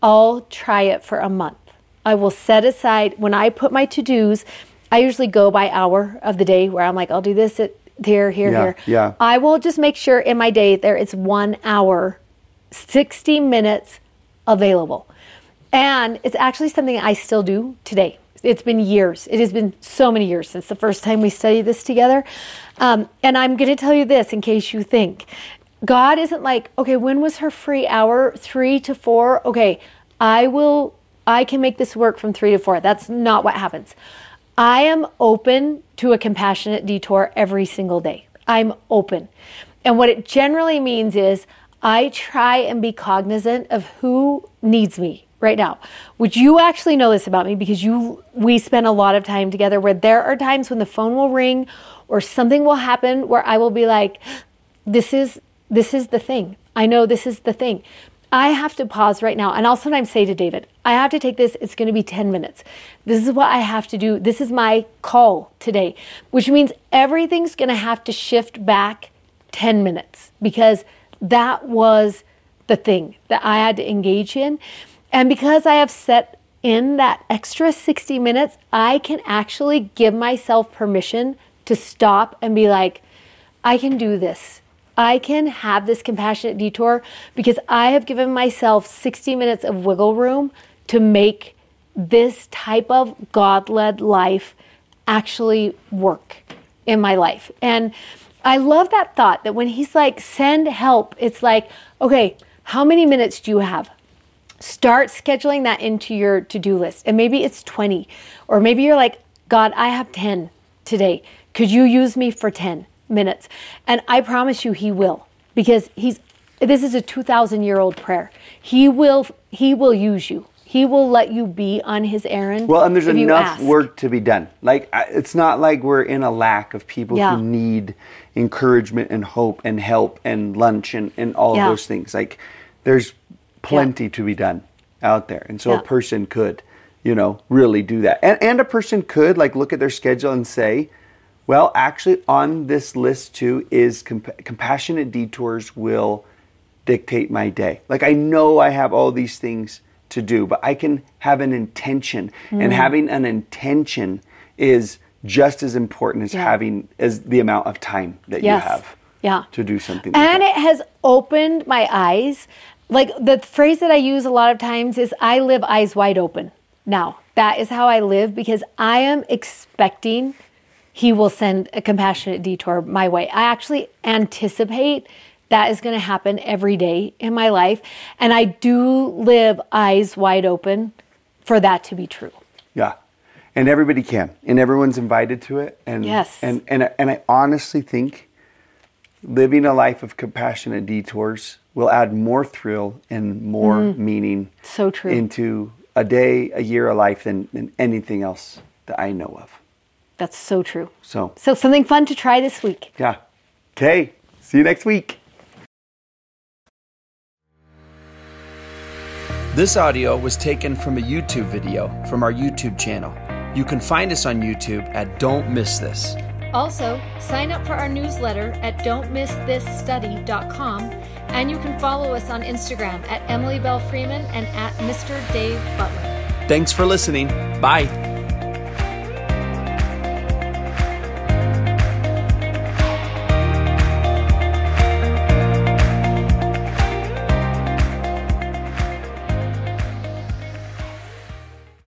I'll try it for a month. I will set aside when I put my to dos. I usually go by hour of the day where I'm like, I'll do this at here, here, yeah, here. Yeah. I will just make sure in my day there is one hour, 60 minutes available. And it's actually something I still do today. It's been years. It has been so many years since the first time we studied this together. Um, and I'm going to tell you this in case you think God isn't like, okay, when was her free hour? Three to four? Okay, I will, I can make this work from three to four. That's not what happens. I am open to a compassionate detour every single day. I'm open. And what it generally means is I try and be cognizant of who needs me right now. Would you actually know this about me because you we spend a lot of time together where there are times when the phone will ring or something will happen where I will be like this is this is the thing. I know this is the thing. I have to pause right now and I'll sometimes say to David, I have to take this. It's going to be 10 minutes. This is what I have to do. This is my call today, which means everything's going to have to shift back 10 minutes because that was the thing that I had to engage in. And because I have set in that extra 60 minutes, I can actually give myself permission to stop and be like, I can do this. I can have this compassionate detour because I have given myself 60 minutes of wiggle room to make this type of God led life actually work in my life. And I love that thought that when he's like, send help, it's like, okay, how many minutes do you have? Start scheduling that into your to do list. And maybe it's 20, or maybe you're like, God, I have 10 today. Could you use me for 10 minutes? And I promise you, He will, because He's this is a 2,000 year old prayer. He will, he will use you. He will let you be on his errand. Well, and there's enough work to be done. Like it's not like we're in a lack of people Yeah. who need encouragement and hope and help and lunch and, and all Yeah. those things. Like there's plenty to be done out there. And so Yeah. a person could, you know, really do that. And and a person could like look at their schedule and say, well, actually on this list too is comp- compassionate detours will dictate my day. Like I know I have all these things to do, but I can have an intention. Mm. And having an intention is just as important as Yeah. having as the amount of time that Yes. you have Yeah. to do something. like And that. it has opened my eyes. Like the phrase that I use a lot of times is I live eyes wide open. Now, that is how I live because I am expecting he will send a compassionate detour my way. I actually anticipate that is going to happen every day in my life. And I do live eyes wide open for that to be true. Yeah. And everybody can. And everyone's invited to it. And Yes. and and and I honestly think living a life of compassionate detours will add more thrill and more meaning Mm. So true. into a day, a year, a life than, than anything else that I know of. That's so true. So So, something fun to try this week. yeah. Okay. See you next week. This audio was taken from a YouTube video from our YouTube channel. You can find us on YouTube at Don't Miss This. Also, sign up for our newsletter at don'tmissthisstudy.com and you can follow us on Instagram at Emily Belle Freeman and at Mr. Dave Butler. Thanks for listening. Bye.